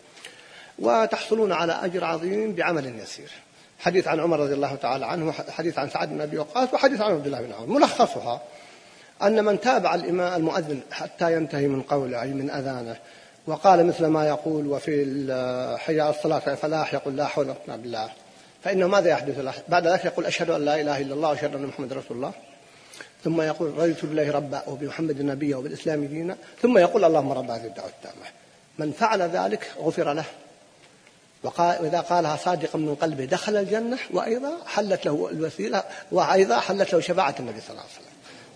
وتحصلون على أجر عظيم بعمل يسير. حديث عن عمر رضي الله تعالى عنه حديث عن سعد بن أبي وقاص وحديث عن عبد الله بن عمر ملخصها أن من تابع المؤذن حتى ينتهي من قوله أي من أذانه وقال مثل ما يقول وفي حي الصلاة فلاح يقول لا حول ولا بالله. فإنه ماذا يحدث له؟ بعد ذلك يقول أشهد أن لا إله إلا الله وأشهد أن محمد رسول الله. ثم يقول رضيت بالله ربا وبمحمد نبيا وبالإسلام دينا. ثم يقول اللهم رب هذه الدعوة التامة. من فعل ذلك غفر له. وقال وإذا قالها صادقا من قلبه دخل الجنة وأيضا حلت له الوسيلة وأيضا حلت له شفاعة النبي صلى الله عليه وسلم.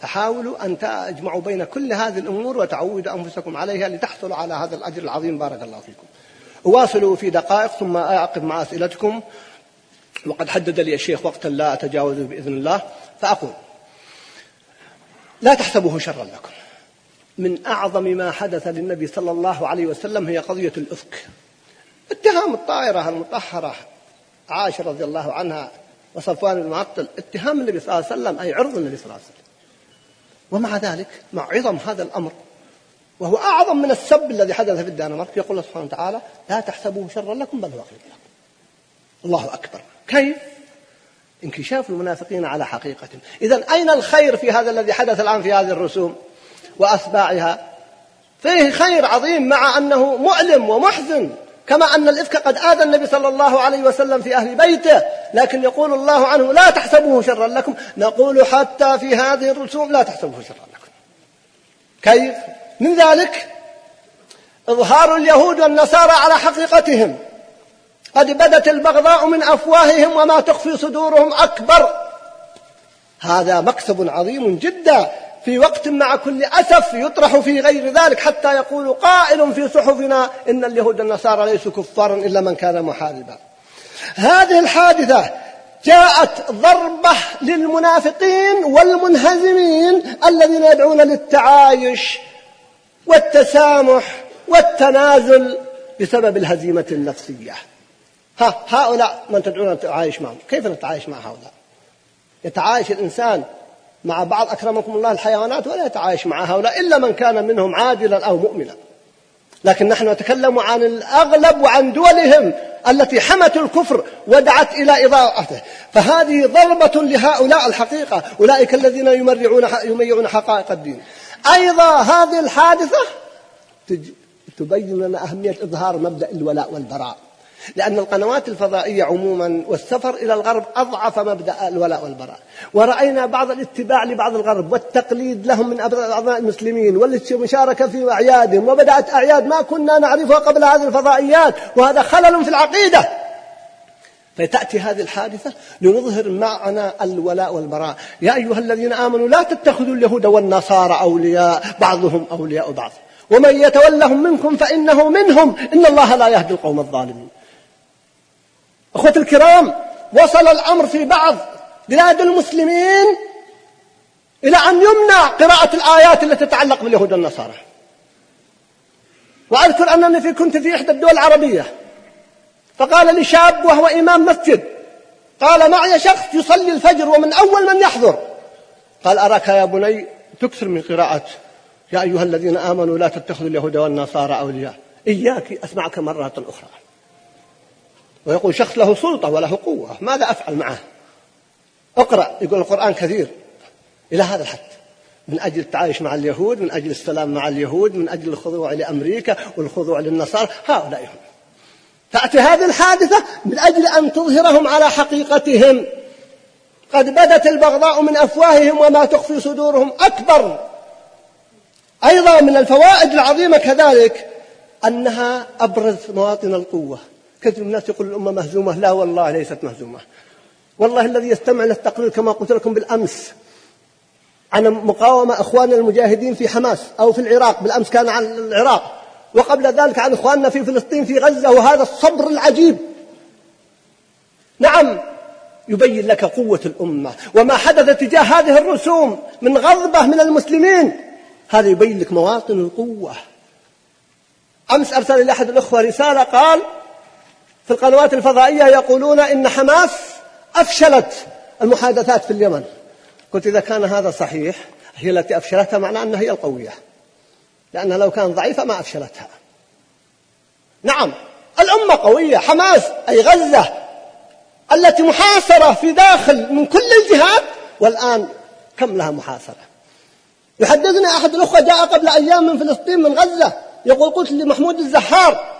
فحاولوا أن تجمعوا بين كل هذه الأمور وتعودوا أنفسكم عليها لتحصلوا على هذا الأجر العظيم. بارك الله فيكم. أواصل في دقائق ثم أعقب مع أسئلتكم. وقد حدد لي الشيخ وقتا لا أتجاوزه بإذن الله. فأقول لا تحسبوه شرا لكم. من أعظم ما حدث للنبي صلى الله عليه وسلم هي قضية الإفك. اتهام الطائرة المطهرة عائشة رضي الله عنها وصفوان بن معطل اتهام النبي صلى الله عليه وسلم أي عرض النبي صلى الله عليه وسلم. ومع ذلك مع عظم هذا الأمر وهو أعظم من السب الذي حدث في الدنمارك يقول الله سبحانه وتعالى لا تحسبوه شرا لكم بل هو خير لكم. الله أكبر. كيف؟ انكشاف المنافقين على حقيقة. إذا أين الخير في هذا الذي حدث الآن في هذه الرسوم وأتباعها؟ فيه خير عظيم مع أنه مؤلم ومحزن كما أن الإفك قد آذى النبي صلى الله عليه وسلم في أهل بيته لكن يقول الله عنه لا تحسبوه شرا لكم. نقول حتى في هذه الرسوم لا تحسبوه شرا لكم. كيف؟ من ذلك إظهار اليهود والنصارى على حقيقتهم. قد بدت البغضاء من أفواههم وما تخفي صدورهم أكبر. هذا مكسب عظيم جدا. في وقت مع كل أسف يطرح في غير ذلك حتى يقول قائل في صحفنا إن اليهود النصارى ليسوا كفارا إلا من كان محاربا. هذه الحادثة جاءت ضربة للمنافقين والمنهزمين الذين يدعون للتعايش والتسامح والتنازل بسبب الهزيمة النفسية. ها هؤلاء من تدعون نتعايش معهم. كيف نتعايش مع هؤلاء؟ يتعايش الإنسان مع بعض أكرمكم الله الحيوانات ولا يتعايش مع هؤلاء إلا من كان منهم عادلا أو مؤمنا. لكن نحن نتكلم عن الأغلب وعن دولهم التي حمت الكفر ودعت إلى إضاءته. فهذه ضربة لهؤلاء الحقيقة أولئك الذين يمرعون يميعون حقائق الدين. أيضا هذه الحادثة تبين لنا أهمية إظهار مبدأ الولاء والبراء. لأن القنوات الفضائية عموما والسفر إلى الغرب أضعف مبدأ الولاء والبراء. ورأينا بعض الاتباع لبعض الغرب والتقليد لهم من أعضاء المسلمين والمشاركة في أعيادهم وبدأت أعياد ما كنا نعرفها قبل هذه الفضائيات وهذا خلل في العقيدة. فتأتي هذه الحادثة لنظهر معنى الولاء والبراء. يا أيها الذين آمنوا لا تتخذوا اليهود والنصارى أولياء بعضهم أولياء بعض. ومن يتولهم منكم فإنه منهم. إن الله لا يهدي القوم الظالمين. أخوة الكرام وصل الأمر في بعض بلاد المسلمين إلى أن يمنع قراءة الآيات التي تتعلق باليهود والنصارى. وأذكر أنني في كنت في إحدى الدول العربية. فقال لي شاب وهو إمام مسجد قال معي شخص يصلي الفجر ومن أول من يحضر. قال أراك يا بني؟ تكثر من قراءة. يا أيها الذين آمنوا لا تتخذوا اليهود والنصارى أولياء. إياك أسمعك مرة أخرى. ويقول شخص له سلطة وله قوة. ماذا أفعل معه؟ أقرأ يقول القرآن كثير. إلى هذا الحد. من أجل التعايش مع اليهود من أجل السلام مع اليهود من أجل الخضوع لأمريكا والخضوع للنصارى هؤلاء هم. تأتي هذه الحادثة من أجل أن تظهرهم على حقيقتهم. قد بدت البغضاء من أفواههم وما تخفي صدورهم. أكبر. أيضا من الفوائد العظيمة كذلك أنها أبرز مواطن القوة. كثير من الناس يقول الأمة مهزومة. لا والله ليست مهزومة. والله الذي يستمع للتقرير كما قلت لكم بالأمس. عن مقاومة إخواننا المجاهدين في حماس أو في العراق. بالأمس كان عن العراق. وقبل ذلك عن إخواننا في فلسطين في غزة. وهذا الصبر العجيب. نعم يبين لك قوة الأمة وما حدث تجاه هذه الرسوم من غضبة من المسلمين. هذا يبين لك مواطن القوة. أمس أرسل إلى أحد الأخوة رسالة قال في القنوات الفضائية يقولون إن حماس أفشلت المحادثات في اليمن. قلت إذا كان هذا صحيح هي التي أفشلتها معناه أنها هي القوية. لأنها لو كانت ضعيفة ما أفشلتها. نعم الأمة قوية حماس أي غزة التي محاصرة في داخل من كل الجهات والآن كم لها محاصرة؟ يحدثني أحد الأخوة جاء قبل أيام من فلسطين من غزة يقول قلت لمحمود الزهار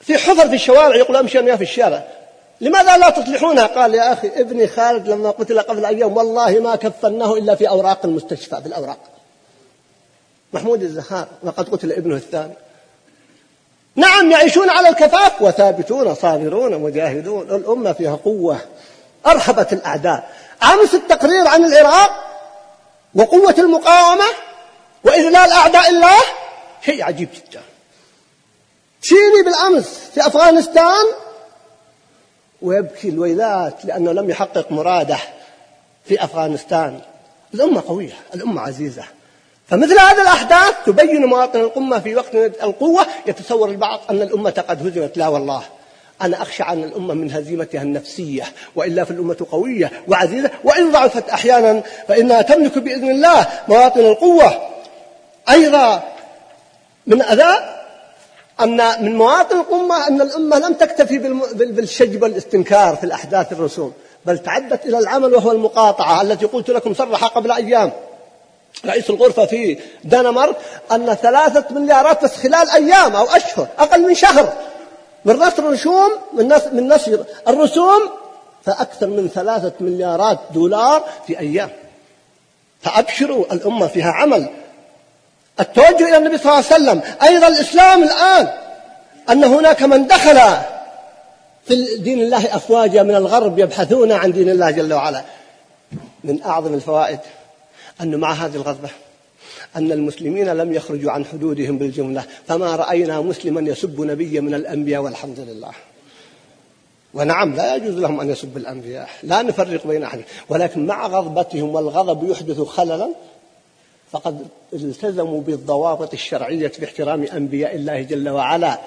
في حفر في الشوارع يقول أمشي أنا في الشارع. لماذا لا تصلحونها قال يا أخي ابني خالد لما قتل قبل أيام والله ما كفناه إلا في أوراق المستشفى بالأوراق محمود الزهار وقد قتل ابنه الثاني. نعم يعيشون على الكفاف وثابتون صابرون مجاهدون الأمة فيها قوة أرهبت الأعداء. أمس التقرير عن العراق وقوة المقاومة وإذلال أعداء الله شيء عجيب جدا. تشيني بالأمس في أفغانستان. ويبكي الويلات لأنه لم يحقق مراده في أفغانستان. الأمة قوية الأمة عزيزة. فمثل هذه الأحداث تبين مواطن الأمة في وقت القوة يتصور البعض أن الأمة قد هزمت. لا والله أنا أخشى عن الأمة من هزيمتها النفسية وإلا فالأمة قوية وعزيزة. وإن ضعفت أحيانا فإنها تملك بإذن الله مواطن القوة. أيضا من أداء أن من مواطن الأمة أن الأمة لم تكتفي بالشجب والاستنكار في الأحداث الرسوم بل تعدت إلى العمل وهو المقاطعة التي قلت لكم صرح قبل أيام. رئيس الغرفة في دنمارك أن ثلاثة مليارات بس خلال أيام أو أشهر أقل من شهر من نصر الرسوم من من نصر الرسوم فأكثر من ثلاثة مليارات دولار في أيام. فأبشروا الأمة فيها عمل. التوجه إلى النبي صلى الله عليه وسلم. أيضا الإسلام الآن أن هناك من دخل في دين الله أفواجا من الغرب يبحثون عن دين الله جل وعلا. من أعظم الفوائد أن مع هذه الغضبة أن المسلمين لم يخرجوا عن حدودهم بالجملة. فما رأينا مسلما يسب نبيا من الأنبياء والحمد لله. ونعم لا يجوز لهم أن يسبوا الأنبياء. لا نفرق بين أحد. ولكن مع غضبتهم والغضب يحدث خللا فقد التزموا بالضوابط الشرعية في احترام أنبياء الله جل وعلا.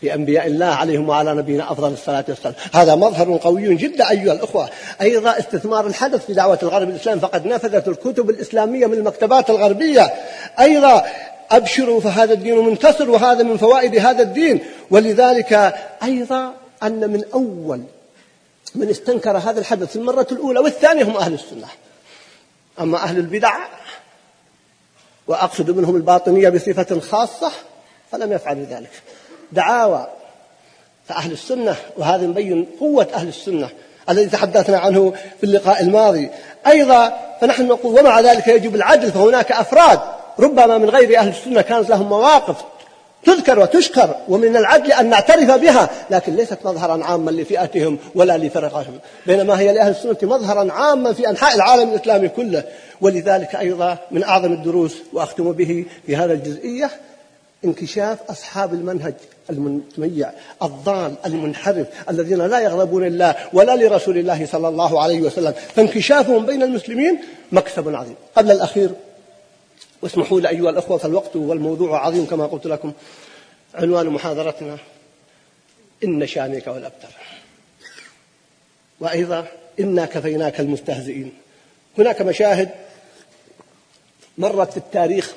في أنبياء الله عليهم وعلى نبينا أفضل الصلاة والسلام. هذا مظهر قوي جدا أيها الأخوة. أيضا استثمار الحدث في دعوة الغرب الإسلام. فقد نفذت الكتب الإسلامية من المكتبات الغربية. أيضا أبشروا فهذا الدين منتصر وهذا من فوائد هذا الدين. ولذلك أيضا أن من أول من استنكر هذا الحدث المرة الأولى والثانية هم أهل السنة. أما أهل البدع وأقصد منهم الباطنية بصفة خاصة فلم يفعلوا ذلك. دعاوى فأهل السنة وهذا يبين قوة أهل السنة الذي تحدثنا عنه في اللقاء الماضي. أيضا فنحن نقول ومع ذلك يجب العدل فهناك أفراد ربما من غير أهل السنة كانت لهم مواقف تذكر وتشكر ومن العدل أن نعترف بها لكن ليست مظهرا عاما لفئتهم ولا لفرقهم بينما هي لأهل السنة مظهرا عاما في أنحاء العالم الإسلامي كله. ولذلك أيضا من أعظم الدروس وأختم به في هذا الجزئية انكشاف أصحاب المنهج المتميع الضال المنحرف الذين لا يغضبون الله ولا لرسول الله صلى الله عليه وسلم فانكشافهم بين المسلمين مكسب عظيم. قبل الأخير واسمحوا لي أيها الأخوة فالوقت والموضوع عظيم كما قلت لكم. عنوان محاضرتنا إن شانك والأبتر. وأيضا إنا كفيناك المستهزئين. هناك مشاهد مرت في التاريخ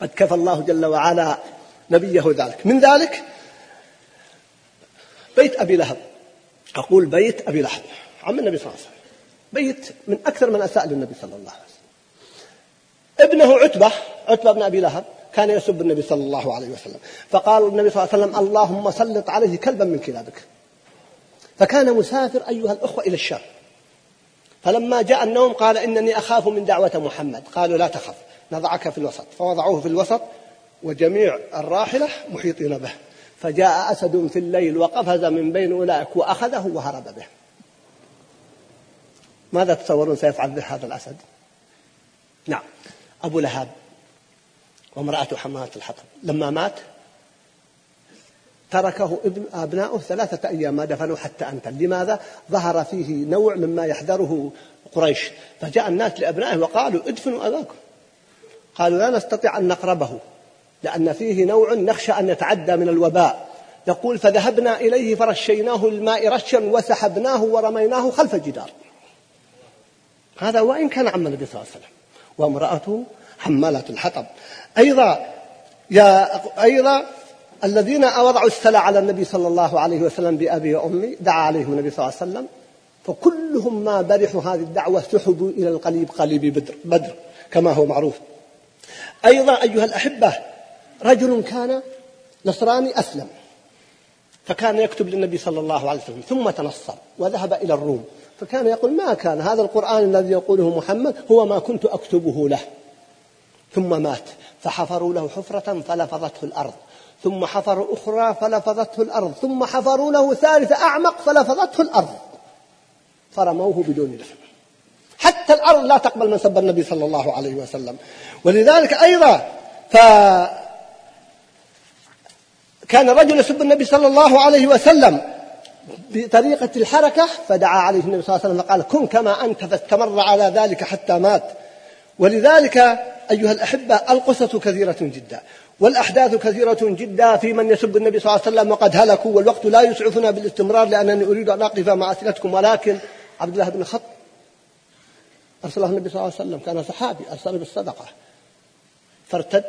قد كفى الله جل وعلا نبيه ذلك. من ذلك بيت أبي لهب. أقول بيت أبي لهب عم النبي صلى الله عليه وسلم. بيت من أكثر من أساء للنبي صلى الله عليه وسلم. ابنه عتبة عتبة بن أبي لهب كان يسب النبي صلى الله عليه وسلم. فقال النبي صلى الله عليه وسلم اللهم سلط عليه كلبا من كلابك. فكان مسافر أيها الأخوة إلى الشام. فلما جاء النوم قال إنني أخاف من دعوة محمد. قالوا لا تخف نضعك في الوسط. فوضعوه في الوسط وجميع الراحلة محيطين به. فجاء أسد في الليل وقفز من بين أولئك وأخذه وهرب به. ماذا تصورون سيفعل به هذا الأسد؟ نعم. أبو لهب وامرأته حمالة الحطب. لما مات تركه ابن أبناؤه ثلاثة أيام ما دفنوا حتى أنتن لماذا؟ ظهر فيه نوع مما يحذره قريش. فجاء الناس لأبنائه وقالوا ادفنوا أباكم. قالوا لا نستطيع أن نقربه لأن فيه نوع نخشى أن يتعدى من الوباء. يقول فذهبنا إليه فرشيناه الماء رشا وسحبناه ورميناه خلف الجدار. هذا وإن كان عم النبي صلى الله عليه وسلم. وامرأته حمالة الحطب. أيضا يا أيضا الذين وضعوا السلع على النبي صلى الله عليه وسلم بأبي وأمي دعا عليهم النبي صلى الله عليه وسلم فكلهم ما برحوا هذه الدعوة سحبوا إلى القليب قليب بدر, بدر كما هو معروف. أيضا أيها الأحبة رجل كان نصراني أسلم. فكان يكتب للنبي صلى الله عليه وسلم ثم تنصر وذهب إلى الروم. فكان يقول ما كان هذا القرآن الذي يقوله محمد هو ما كنت أكتبه له. ثم مات فحفروا له حفرة فلفظته الأرض. ثم حفروا أخرى فلفظته الأرض. ثم حفروا له ثالثة أعمق فلفظته الأرض. فرموه بدون دفن حتى الأرض لا تقبل من سب النبي صلى الله عليه وسلم. ولذلك أيضا ف كان الرجل يسب النبي صلى الله عليه وسلم بطريقة الحركة فدعا عليه النبي صلى الله عليه وسلم فقال كن كما أنت فاستمر على ذلك حتى مات. ولذلك أيها الأحبة القصص كثيرة جدا والأحداث كثيرة جدا في من يسب النبي صلى الله عليه وسلم وقد هلكوا والوقت لا يسعفنا بالاستمرار لأنني أريد أن أقف مع أسئلتكم ولكن عبد الله بن خط أرسله النبي صلى الله عليه وسلم كان صحابي أرسله بالصدقة. فارتد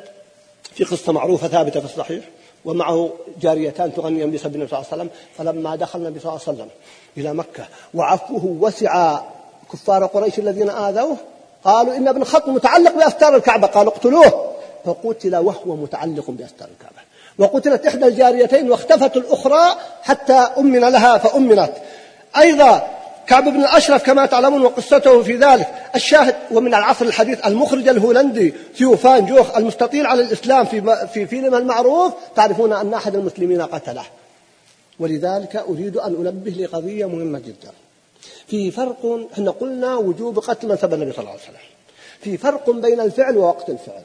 في قصة معروفة ثابتة في الصحيح. ومعه جاريتان تغنيان بسبب النبي صلى الله عليه وسلم فلما دخل النبي صلى الله عليه وسلم إلى مكة وعفوه وسع كفار قريش الذين آذوه قالوا إن ابن خط متعلق بأستار الكعبة قالوا اقتلوه. فقتل وهو متعلق بأستار الكعبة. وقتلت إحدى الجاريتين واختفت الأخرى حتى أمن لها فأمنت. أيضا كعب بن الأشرف كما تعلمون وقصته في ذلك الشاهد ومن العصر الحديث المخرج الهولندي ثيوفان جوخ المستطيل على الإسلام في في فيلم المعروف. تعرفون أن أحد المسلمين قتله. ولذلك أريد أن أنبه لقضية مهمة جدا. في فرق إحنا قلنا وجوب قتل من سب النبي صلى الله عليه وسلم. في فرق بين الفعل ووقت الفعل.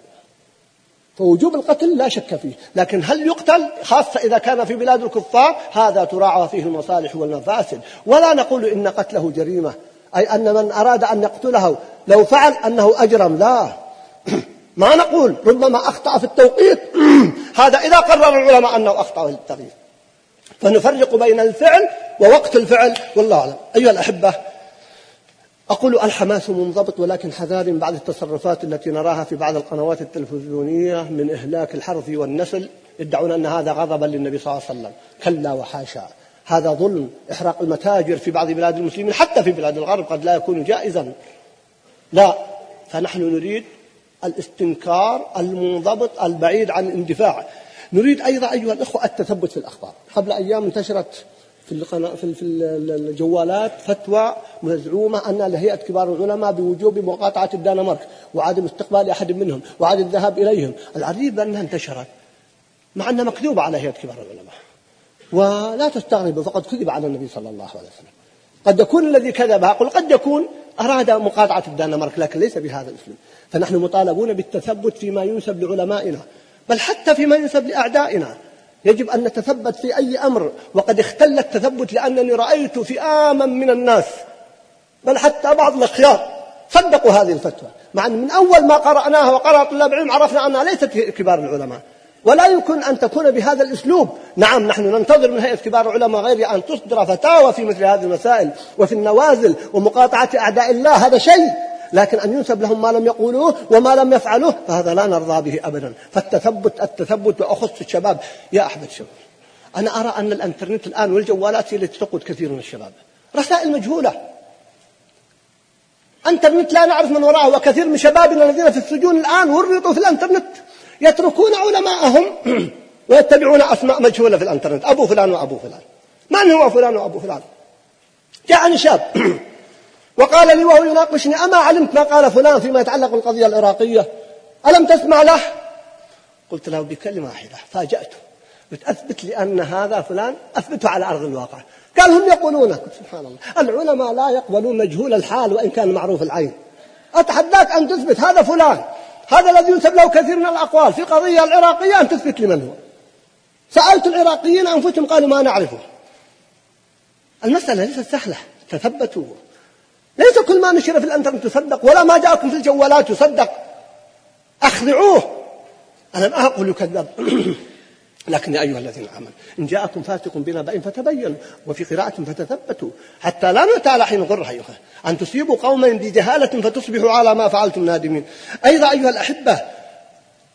فوجوب القتل لا شك فيه. لكن هل يقتل؟ خاصة إذا كان في بلاد الكفار هذا تراعى فيه المصالح والمفاسد. ولا نقول إن قتله جريمة أي أن من أراد أن يقتله لو فعل أنه أجرم لا. ما نقول ربما أخطأ في التوقيت. هذا إذا قرر العلماء أنه أخطأ في التغيير. فنفرق بين الفعل ووقت الفعل والله أعلم. أيها الأحبة أقول الحماس منضبط ولكن حذار بعض التصرفات التي نراها في بعض القنوات التلفزيونية من إهلاك الحرث والنسل يدعون أن هذا غضبا للنبي صلى الله عليه وسلم. كلا وحاشا. هذا ظلم إحراق المتاجر في بعض بلاد المسلمين حتى في بلاد الغرب قد لا يكون جائزا. لا فنحن نريد الاستنكار المنضبط البعيد عن الاندفاع. نريد أيضا أيها الأخوة التثبت في الأخبار. قبل أيام انتشرت في في الجوالات فتوى مزعومة أن لهيئة كبار العلماء بوجوب مقاطعة الدنمارك وعدم استقبال أحد منهم وعدم الذهاب إليهم. العجيب أنها انتشرت مع أنها مكذوبة على هيئة كبار العلماء. ولا تستغربوا فقد كذب على النبي صلى الله عليه وسلم. قد يكون الذي كذبها قل قد يكون أراد مقاطعة الدنمارك لكن ليس بهذا الأسلوب. فنحن مطالبون بالتثبت فيما ينسب لعلمائنا بل حتى فيما ينسب لأعدائنا. يجب أن نتثبت في أي أمر وقد اختل التثبت لأنني رأيت فئاما من الناس بل حتى بعض الأخيار صدقوا هذه الفتوى مع أن من أول ما قرأناها وقرأ طلاب العلم عرفنا أنها ليست كبار العلماء. ولا يمكن أن تكون بهذا الأسلوب. نعم نحن ننتظر من هيئة كبار العلماء غير أن تصدر فتاوى في مثل هذه المسائل وفي النوازل ومقاطعة أعداء الله هذا شيء. لكن أن ينسب لهم ما لم يقولوه وما لم يفعلوه فهذا لا نرضى به أبدا. فالتثبت التثبت وأخص الشباب. يا أحمد الشباب أنا أرى أن الأنترنت الآن والجوالات هي التي تقود كثير من الشباب. رسائل مجهولة. أنترنت لا نعرف من وراءه وكثير من شبابنا الذين في السجون الآن ورطوا في الأنترنت. يتركون علماءهم ويتبعون أسماء مجهولة في الأنترنت. أبو فلان وأبو فلان. من هو فلان وأبو فلان؟ جاءني شاب وقال لي وهو يناقشني أما علمت ما قال فلان فيما يتعلق بالقضية العراقية؟ ألم تسمع له؟ قلت له بكلمة واحدة فاجأته بتأثبت لي أن هذا فلان أثبته على أرض الواقع. قال هم يقولون. سبحان الله. العلماء لا يقبلون مجهول الحال وإن كان معروف العين. أتحداك أن تثبت هذا فلان. هذا الذي ينسب له كثير من الأقوال في قضية العراقية أن تثبت لي من هو. سألت العراقيين أنفسهم قالوا ما نعرفه. المسألة ليست سهلة. تثبتوا. ليس كل ما نشر في الانترنت يصدق ولا ما جاءكم في الجوالات يصدق أخضعوه. أنا ما أقول يكذب لكن يا أيها الذين آمنوا إن جاءكم فاسق بنبأ فتبينوا وفي قراءة فتثبتوا. حتى لا نتعالى حين غر أيها أن تصيبوا قوما بجهالة فتصبحوا على ما فعلتم نادمين. أيضا أيها الأحبة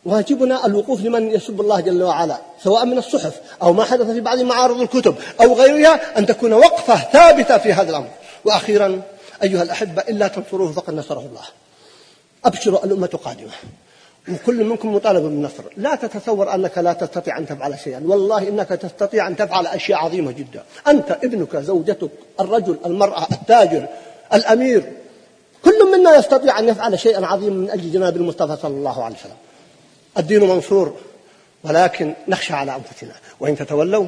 واجبنا الوقوف لمن يسب الله جل وعلا سواء من الصحف أو ما حدث في بعض معارض الكتب أو غيرها أن تكون وقفة ثابتة في هذا الأمر. وأخيرا أيها الأحبة إلا تنصروه فقد نصره الله. أبشروا الأمة قادمة. وكل منكم مطالب بالنصر. لا تتصور أنك لا تستطيع أن تفعل شيئا. والله إنك تستطيع أن تفعل أشياء عظيمة جدا. أنت ابنك زوجتك الرجل المرأة التاجر الأمير. كل منا يستطيع أن يفعل شيئا عظيما من أجل جناب المصطفى صلى الله عليه وسلم. الدين منصور ولكن نخشى على أنفسنا. وإن تتولوا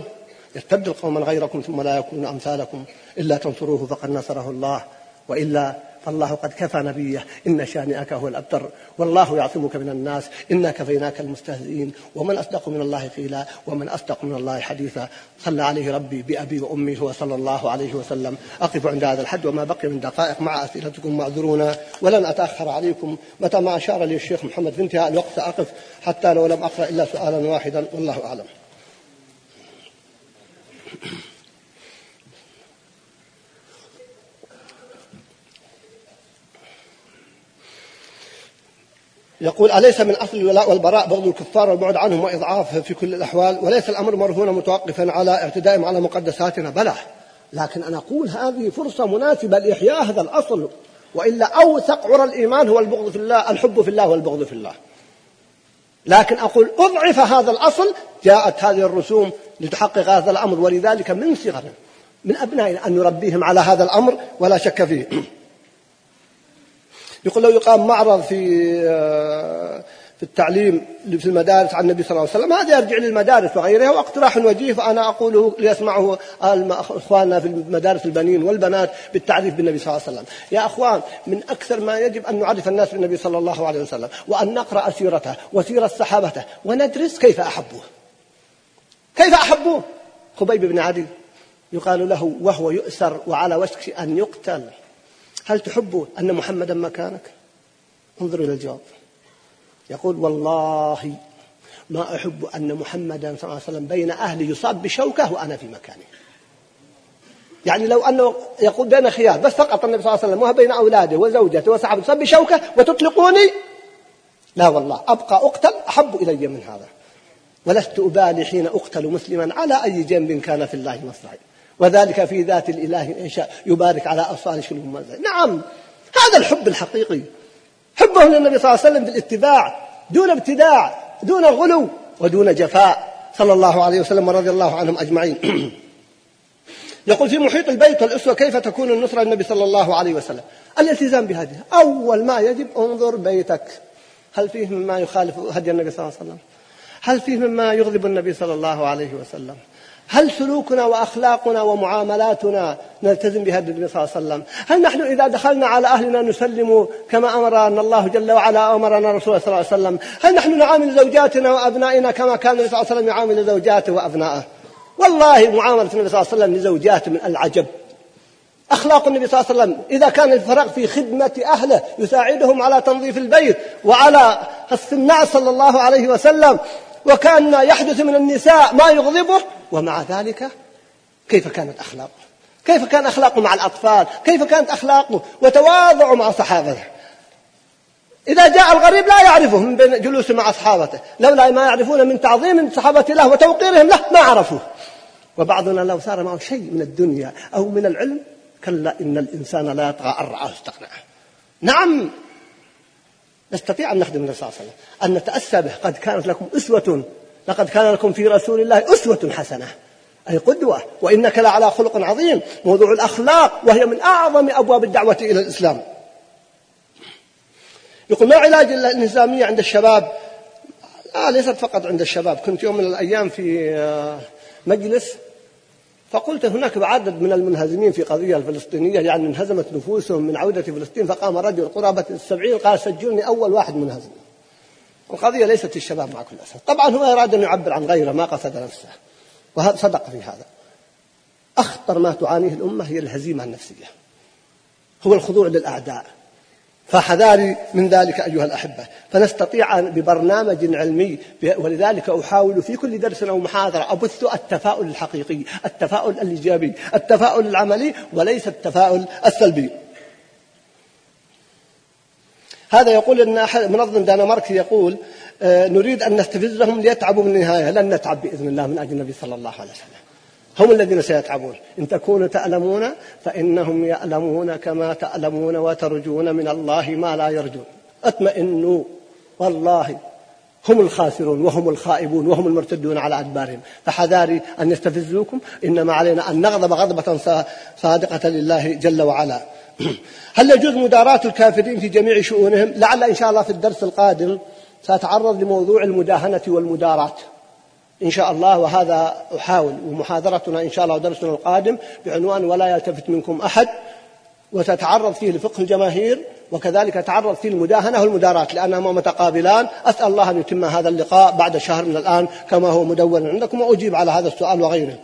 يستبدل قوما غيركم ثم لا يكونوا أمثالكم. إلا تنصروه فقد نصره الله. وإلا فالله قد كفى نبيه. إن شانئك هو الأبتر. والله يعصمك من الناس. إنا كفيناك المستهزئين. ومن أصدق من الله قيلا. ومن أصدق من الله حديثا. صلى عليه ربي بأبي وأمي. هو صلى الله عليه وسلم. أقف عند هذا الحد وما بقي من دقائق مع أسئلتكم معذرون. ولن أتأخر عليكم. متى ما أشار لي الشيخ محمد في انتهاء الوقت أقف حتى لو لم أقرأ إلا سؤالا واحدا. والله أعلم. يقول أليس من أصل الولاء والبراء بغض الكفار والبعد عنهم وإضعافهم في كل الأحوال؟ وليس الأمر مرهونا متوقفا على اعتدائهم على مقدساتنا؟ بلى. لكن أنا أقول هذه فرصة مناسبة لإحياء هذا الأصل وإلا أوثق عرى الإيمان هو البغض في الله الحب في الله والبغض في الله. لكن أقول أضعف هذا الأصل جاءت هذه الرسوم لتحقق هذا الأمر ولذلك من صغرنا من أبنائنا أن نربيهم على هذا الأمر ولا شك فيه. يقول لو يقام معرض في آه، في التعليم في المدارس عن النبي صلى الله عليه وسلم هذا يرجع للمدارس وغيرها. واقتراح وجيه فأنا أقوله ليسمعه إخواننا في المدارس البنين والبنات بالتعريف بالنبي صلى الله عليه وسلم. يا أخوان من أكثر ما يجب أن نعرف الناس بالنبي صلى الله عليه وسلم وأن نقرأ سيرته وسيرة صحابته وندرس كيف أحبوه. كيف أحبوه؟ خبيب بن عدي يقال له وهو يؤسر وعلى وشك أن يقتل. هل تحب أن محمدا مكانك؟ انظر إلى الجواب. يقول والله ما أحب أن محمدا صلى الله عليه وسلم بين أهلي يصاب بشوكة وأنا في مكانه. يعني لو أنه يقول بين خيار بس فقط النبي صلى الله عليه وسلم وهو بين أولاده وزوجته وصحبه يصاب بشوكة وتطلقوني؟ لا والله أبقى أقتل أحب إلي من هذا. ولست أبالي حين أقتل مسلما على أي جنب كان في الله مصرعي وذلك في ذات الإله إن شاء يبارك على أصال شلو نعم هذا الحب الحقيقي. حبه للنبي صلى الله عليه وسلم بالاتباع دون ابتداع دون غلو ودون جفاء. صلى الله عليه وسلم ورضي الله عنهم أجمعين. يقول في محيط البيت والأسوة كيف تكون النصرة للنبي صلى الله عليه وسلم؟ الالتزام بهذه. أول ما يجب انظر بيتك. هل فيه مما يخالف هدي النبي صلى الله عليه وسلم؟ هل فيه مما يغضب النبي صلى الله عليه وسلم؟ هل سلوكنا وأخلاقنا ومعاملاتنا نلتزم بها النبي صلى الله عليه وسلم؟ هل نحن إذا دخلنا على أهلنا نسلم كما أمرنا الله جل وعلا أمرنا رسوله صلى الله عليه وسلم؟ هل نحن نعامل زوجاتنا وأبنائنا كما كان النبي صلى الله عليه وسلم يعامل زوجاته وأبنائه؟ والله معاملة النبي صلى الله عليه وسلم لزوجاته من العجب. أخلاق النبي صلى الله عليه وسلم إذا كان الفرق في خدمة أهله يساعدهم على تنظيف البيت وعلى الصناع صلى الله عليه وسلم وكأن يحدث من النساء ما يغضبه. ومع ذلك كيف كانت أخلاقه؟ كيف كان أخلاقه مع الأطفال؟ كيف كانت أخلاقه وتواضعه مع صحابته؟ إذا جاء الغريب لا يعرفه من بين جلوسه مع أصحابته لولا ما يعرفون من تعظيم صحابة له وتوقيرهم له ما عرفوه. وبعضنا لو صار معه شيء من الدنيا أو من العلم كلا إن الإنسان لا يطغى أن رآه استغنى نعم نستطيع أن نخدم النبي صلى الله عليه وسلم. أن نتأسى به. قد كانت لكم أسوة. لقد كان لكم في رسول الله أسوة حسنة. أي قدوة. وإنك لعلى خلق عظيم. موضوع الأخلاق وهي من أعظم أبواب الدعوة إلى الإسلام. يقول ما علاج الانهزامية عند الشباب؟ آه ليست فقط عند الشباب. كنت يوم من الأيام في آه، مجلس فقلت هناك عدد من المنهزمين في قضية الفلسطينية يعني انهزمت نفوسهم من عودة فلسطين فقام رجل قرابة السبعين قال سجلني أول واحد منهزم. القضية ليست الشباب مع كل أسف. طبعا هو أراد أن يعبر عن غيره ما قصد نفسه. وهذا صدق في هذا. أخطر ما تعانيه الأمة هي الهزيمة النفسية. هو الخضوع للأعداء. فحذاري من ذلك أيها الأحبة. فنستطيع ببرنامج علمي ولذلك أحاول في كل درس أو محاضرة أبث التفاؤل الحقيقي التفاؤل الإيجابي التفاؤل العملي وليس التفاؤل السلبي. هذا يقول أن منظم دنماركي يقول آه، نريد أن نستفزهم ليتعبوا من النهاية. لن نتعب بإذن الله من أجل النبي صلى الله عليه وسلم. هم الذين سيتعبون. إن تكونوا تألمون فإنهم يألمون كما تألمون وترجون من الله ما لا يرجون. اطمئنوا والله هم الخاسرون وهم الخائبون وهم المرتدون على أدبارهم. فحذاري أن يستفزوكم. إنما علينا أن نغضب غضبة صادقة لله جل وعلا. هل يجوز مداراة الكافرين في جميع شؤونهم؟ لعل إن شاء الله في الدرس القادم سأتعرض لموضوع المداهنة والمداراة. إن شاء الله وهذا أحاول ومحاضرتنا إن شاء الله ودرسنا القادم بعنوان ولا يلتفت منكم أحد وتتعرض فيه لفقه الجماهير وكذلك تعرض فيه المداهنة والمداراة لأنهما متقابلان. أسأل الله أن يتم هذا اللقاء بعد شهر من الآن كما هو مدون عندكم وأجيب على هذا السؤال وغيره.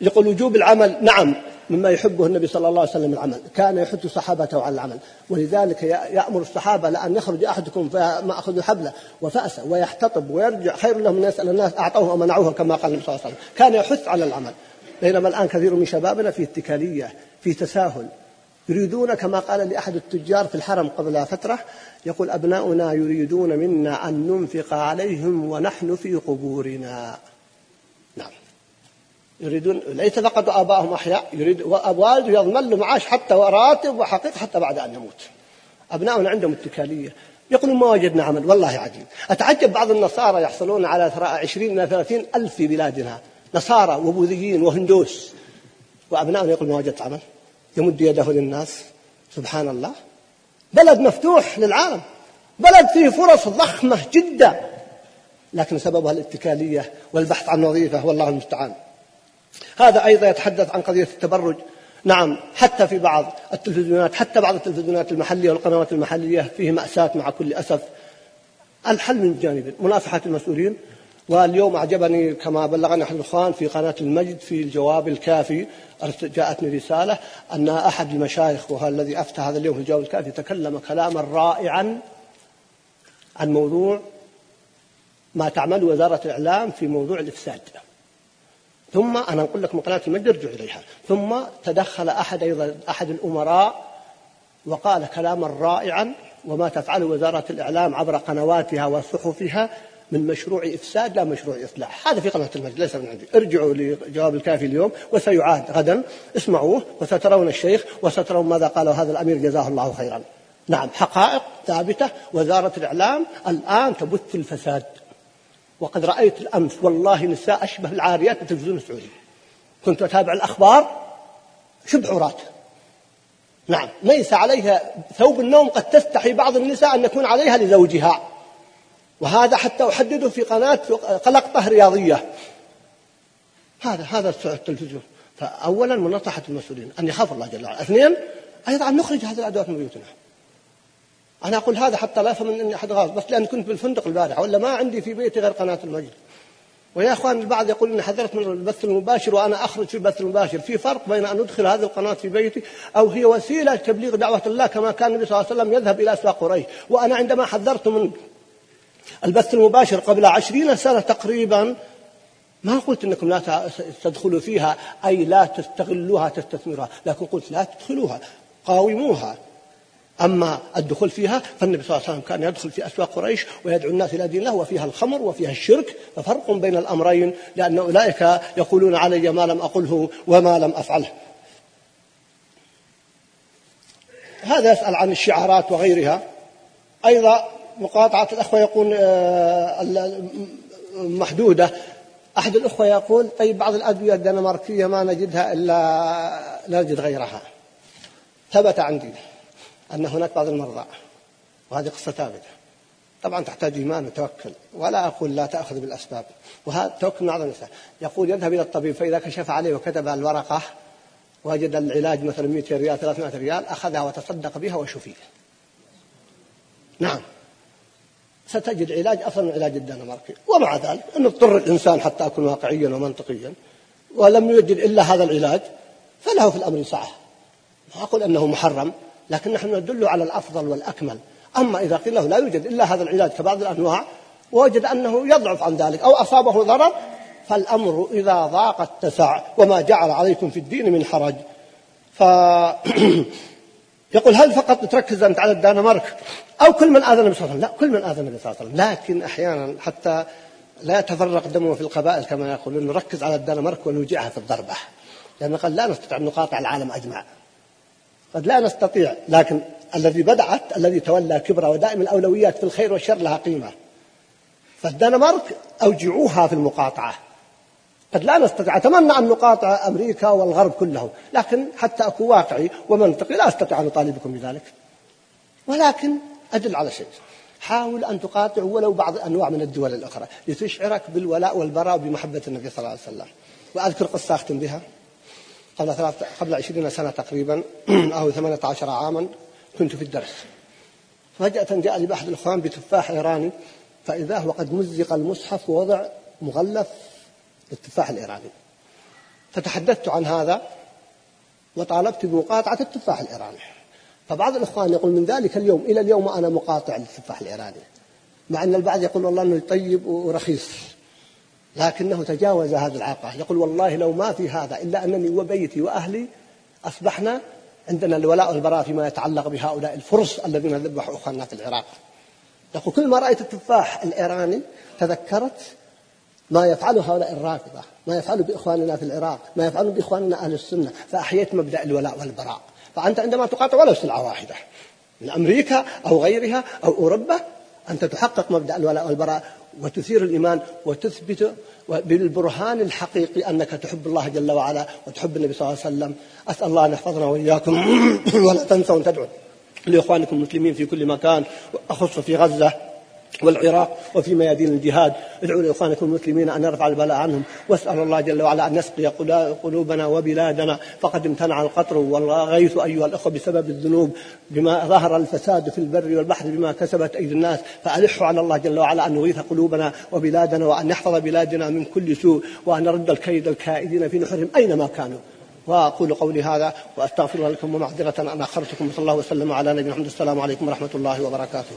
يقول وجوب العمل نعم. مما يحبه النبي صلى الله عليه وسلم العمل كان يحث صحابته على العمل ولذلك يأمر الصحابة لأن يخرج أحدكم فمأخذ حبله وفأسه ويحتطب ويرجع خير له من يسأل الناس أعطوه ومنعوه كما قال النبي صلى الله عليه وسلم. كان يحث على العمل. بينما الآن كثير من شبابنا في اتكالية في تساهل يريدون كما قال لأحد التجار في الحرم قبل فترة يقول أبناؤنا يريدون منا أن ننفق عليهم ونحن في قبورنا. يريدون ليس فقط آبائهم أحياء يريد والده يضمن له معاش حتى وراتب وحقيقة حتى بعد أن يموت. أبناؤنا عندهم اتكالية. يقولون ما وجدنا عمل والله عجيب. أتعجب بعض النصارى يحصلون على عشرين إلى ثلاثين ألف في بلادنا. نصارى وبوذيين وهندوس. وأبناؤنا يقول ما وجدت عمل. يمد يده للناس. سبحان الله. بلد مفتوح للعالم. بلد فيه فرص ضخمة جدا. لكن سببها الاتكالية والبحث عن وظيفة. والله المستعان. هذا أيضا يتحدث عن قضية التبرج. نعم حتى في بعض التلفزيونات حتى بعض التلفزيونات المحلية والقنوات المحلية فيه مأساة مع كل أسف. الحل من جانب منافحة المسؤولين. واليوم أعجبني كما بلغني أحد الإخوان في قناة المجد في الجواب الكافي جاءتني رسالة أن أحد المشايخ وهو الذي أفتى هذا اليوم في الجواب الكافي تكلم كلاما رائعا عن موضوع ما تعمل وزارة الإعلام في موضوع الإفساد. ثم أنا أقول لك قناة المجد ارجع إليها ثم تدخل أحد أيضا أحد الأمراء وقال كلاما رائعا وما تفعله وزارة الإعلام عبر قنواتها وصحفها من مشروع إفساد لا مشروع إصلاح. هذا في قناة المجد ليس من عندي. ارجعوا لجواب الكافي اليوم وسيعاد غدا. اسمعوه وسترون الشيخ وسترون ماذا قاله هذا الأمير جزاه الله خيرا. نعم حقائق ثابتة. وزارة الإعلام الآن تبث الفساد. وقد رأيت الأمس والله نساء أشبه العاريات في التلفزيون السعودي كنت أتابع الأخبار شبه عراة نعم ليس عليها ثوب النوم قد تستحي بعض النساء أن يكون عليها لزوجها. وهذا حتى أحدده في قناة قلقطة رياضية. هذا هذا التلفزيون. فأولا مناصحة المسؤولين أن يخاف الله جل وعلا. اثنين أيضا نخرج هذه الأدوات من بيوتنا. أنا أقول هذا حتى لا يفهم أني أحد غاز بس لأن كنت بالفندق البارحة ولا ما عندي في بيتي غير قناة المجد. ويا إخوان البعض يقول إني حذرت من البث المباشر وأنا أخرج في البث المباشر، في فرق بين أن أدخل هذه القناة في بيتي أو هي وسيلة تبليغ دعوة الله كما كان النبي صلى الله عليه وسلم يذهب إلى أسواق قريش، وأنا عندما حذرت من البث المباشر قبل عشرين سنة تقريبا ما قلت إنكم لا تدخلوا فيها أي لا تستغلوها تستثمروها، لكن قلت لا تدخلوها قاوموها. أما الدخول فيها فالنبي صلى الله عليه وسلم كان يدخل في أسواق قريش ويدعو الناس إلى دين الله وفيها الخمر وفيها الشرك ففرق بين الأمرين لأن أولئك يقولون علي ما لم أقله وما لم أفعله. هذا يسأل عن الشعارات وغيرها. أيضا مقاطعة الأخوة يقول آه، محدودة أحد الأخوة يقول طيب بعض الأدوية الدنماركية ما نجدها إلا لا نجد غيرها. ثبت عندي. أن هناك بعض المرضى وهذه قصة ثابتة. طبعا تحتاج إيمان وتوكل ولا أقول لا تأخذ بالأسباب. وهذا توكل من أعظم الأسباب يقول يذهب إلى الطبيب فإذا كشف عليه وكتب الورقة وجد العلاج مثلا 200 ريال 300 ريال أخذها وتصدق بها وشفي نعم. ستجد علاج أفضل من علاج الدنماركي ومع ذلك أن اضطر الإنسان حتى أكون واقعيا ومنطقيا ولم يوجد إلا هذا العلاج فله في الأمر سعة ما أقول أنه محرم. لكن نحن ندل على الأفضل والأكمل. أما إذا قيل له لا يوجد إلا هذا العلاج كبعض الأنواع ووجد أنه يضعف عن ذلك أو أصابه ضرر فالأمر إذا ضاق اتسع وما جعل عليكم في الدين من حرج. ف يقول هل فقط تركز أنت على الدنمارك أو كل من آذى النبي صلى الله عليه وسلم؟ لا كل من آذى النبي صلى الله عليه وسلم. لكن أحيانا حتى لا يتفرق دمه في القبائل كما يقولون نركز على الدنمارك ونوجعها في الضربة. لأن قال لا نستطيع أن نقاطع العالم أجمع. قد لا نستطيع لكن الذي بدعت الذي تولى كبرى ودائم الأولويات في الخير والشر لها قيمة. فالدنمارك أوجعوها في المقاطعة. قد لا نستطيع أتمنى أن نقاطع أمريكا والغرب كله لكن حتى أكون واقعي ومنطقي لا أستطيع أن أطالبكم بذلك. ولكن أدل على شيء. حاول أن تقاطع ولو بعض أنواع من الدول الأخرى لتشعرك بالولاء والبراء وبمحبة النبي صلى الله عليه وسلم. وأذكر قصة أختم بها. قبل ثلاث قبل عشرين سنة تقريبا أو ثمانية عشر عاما كنت في الدرس. فجأة جاء لي بأحد الإخوان بتفاح إيراني فإذا هو قد مزق المصحف ووضع مغلف للتفاح الإيراني. فتحدثت عن هذا وطالبت بمقاطعة التفاح الإيراني. فبعض الإخوان يقول من ذلك اليوم إلى اليوم أنا مقاطع للتفاح الإيراني مع أن البعض يقول والله أنه طيب ورخيص. لكنه تجاوز هذا العاقة. يقول والله لو ما في هذا إلا أنني وبيتي وأهلي أصبحنا عندنا الولاء والبراء فيما يتعلق بهؤلاء الفرس الذين ذبحوا أخواننا في العراق. يقول كل ما رأيت التفاح الإيراني تذكرت ما يفعله هؤلاء الرافضة ما يفعله بإخواننا في العراق ما يفعله بإخواننا أهل السنة فأحييت مبدأ الولاء والبراء. فأنت عندما تقاطع ولو سلعة واحدة من أمريكا أو غيرها أو أوروبا أنت تحقق مبدأ الولاء والبراء وتثير الإيمان وتثبت بالبرهان الحقيقي أنك تحب الله جل وعلا وتحب النبي صلى الله عليه وسلم. أسأل الله أن يحفظنا وإياكم ولا تنسوا أن تدعوا لإخوانكم المسلمين في كل مكان أخص في غزة. والعراق وفي ميادين الجهاد. ادعوا لإخوانكم المسلمين أن يرفع البلاء عنهم. واسال الله جل وعلا أن يسقي قلوبنا وبلادنا. فقد امتنع القطر والغيث أيها الإخوة بسبب الذنوب. بما ظهر الفساد في البر والبحر بما كسبت أيدي الناس. فألحوا على الله جل وعلا أن يغيث قلوبنا وبلادنا وأن يحفظ بلادنا من كل سوء. وأن يرد الكيد الكائدين في نحرهم أينما كانوا. وأقول قولي هذا وأستغفر لكم ومعذرة ان أخرتكم. صلى الله وسلم على نبينا محمد. السلام عليكم ورحمة الله وبركاته.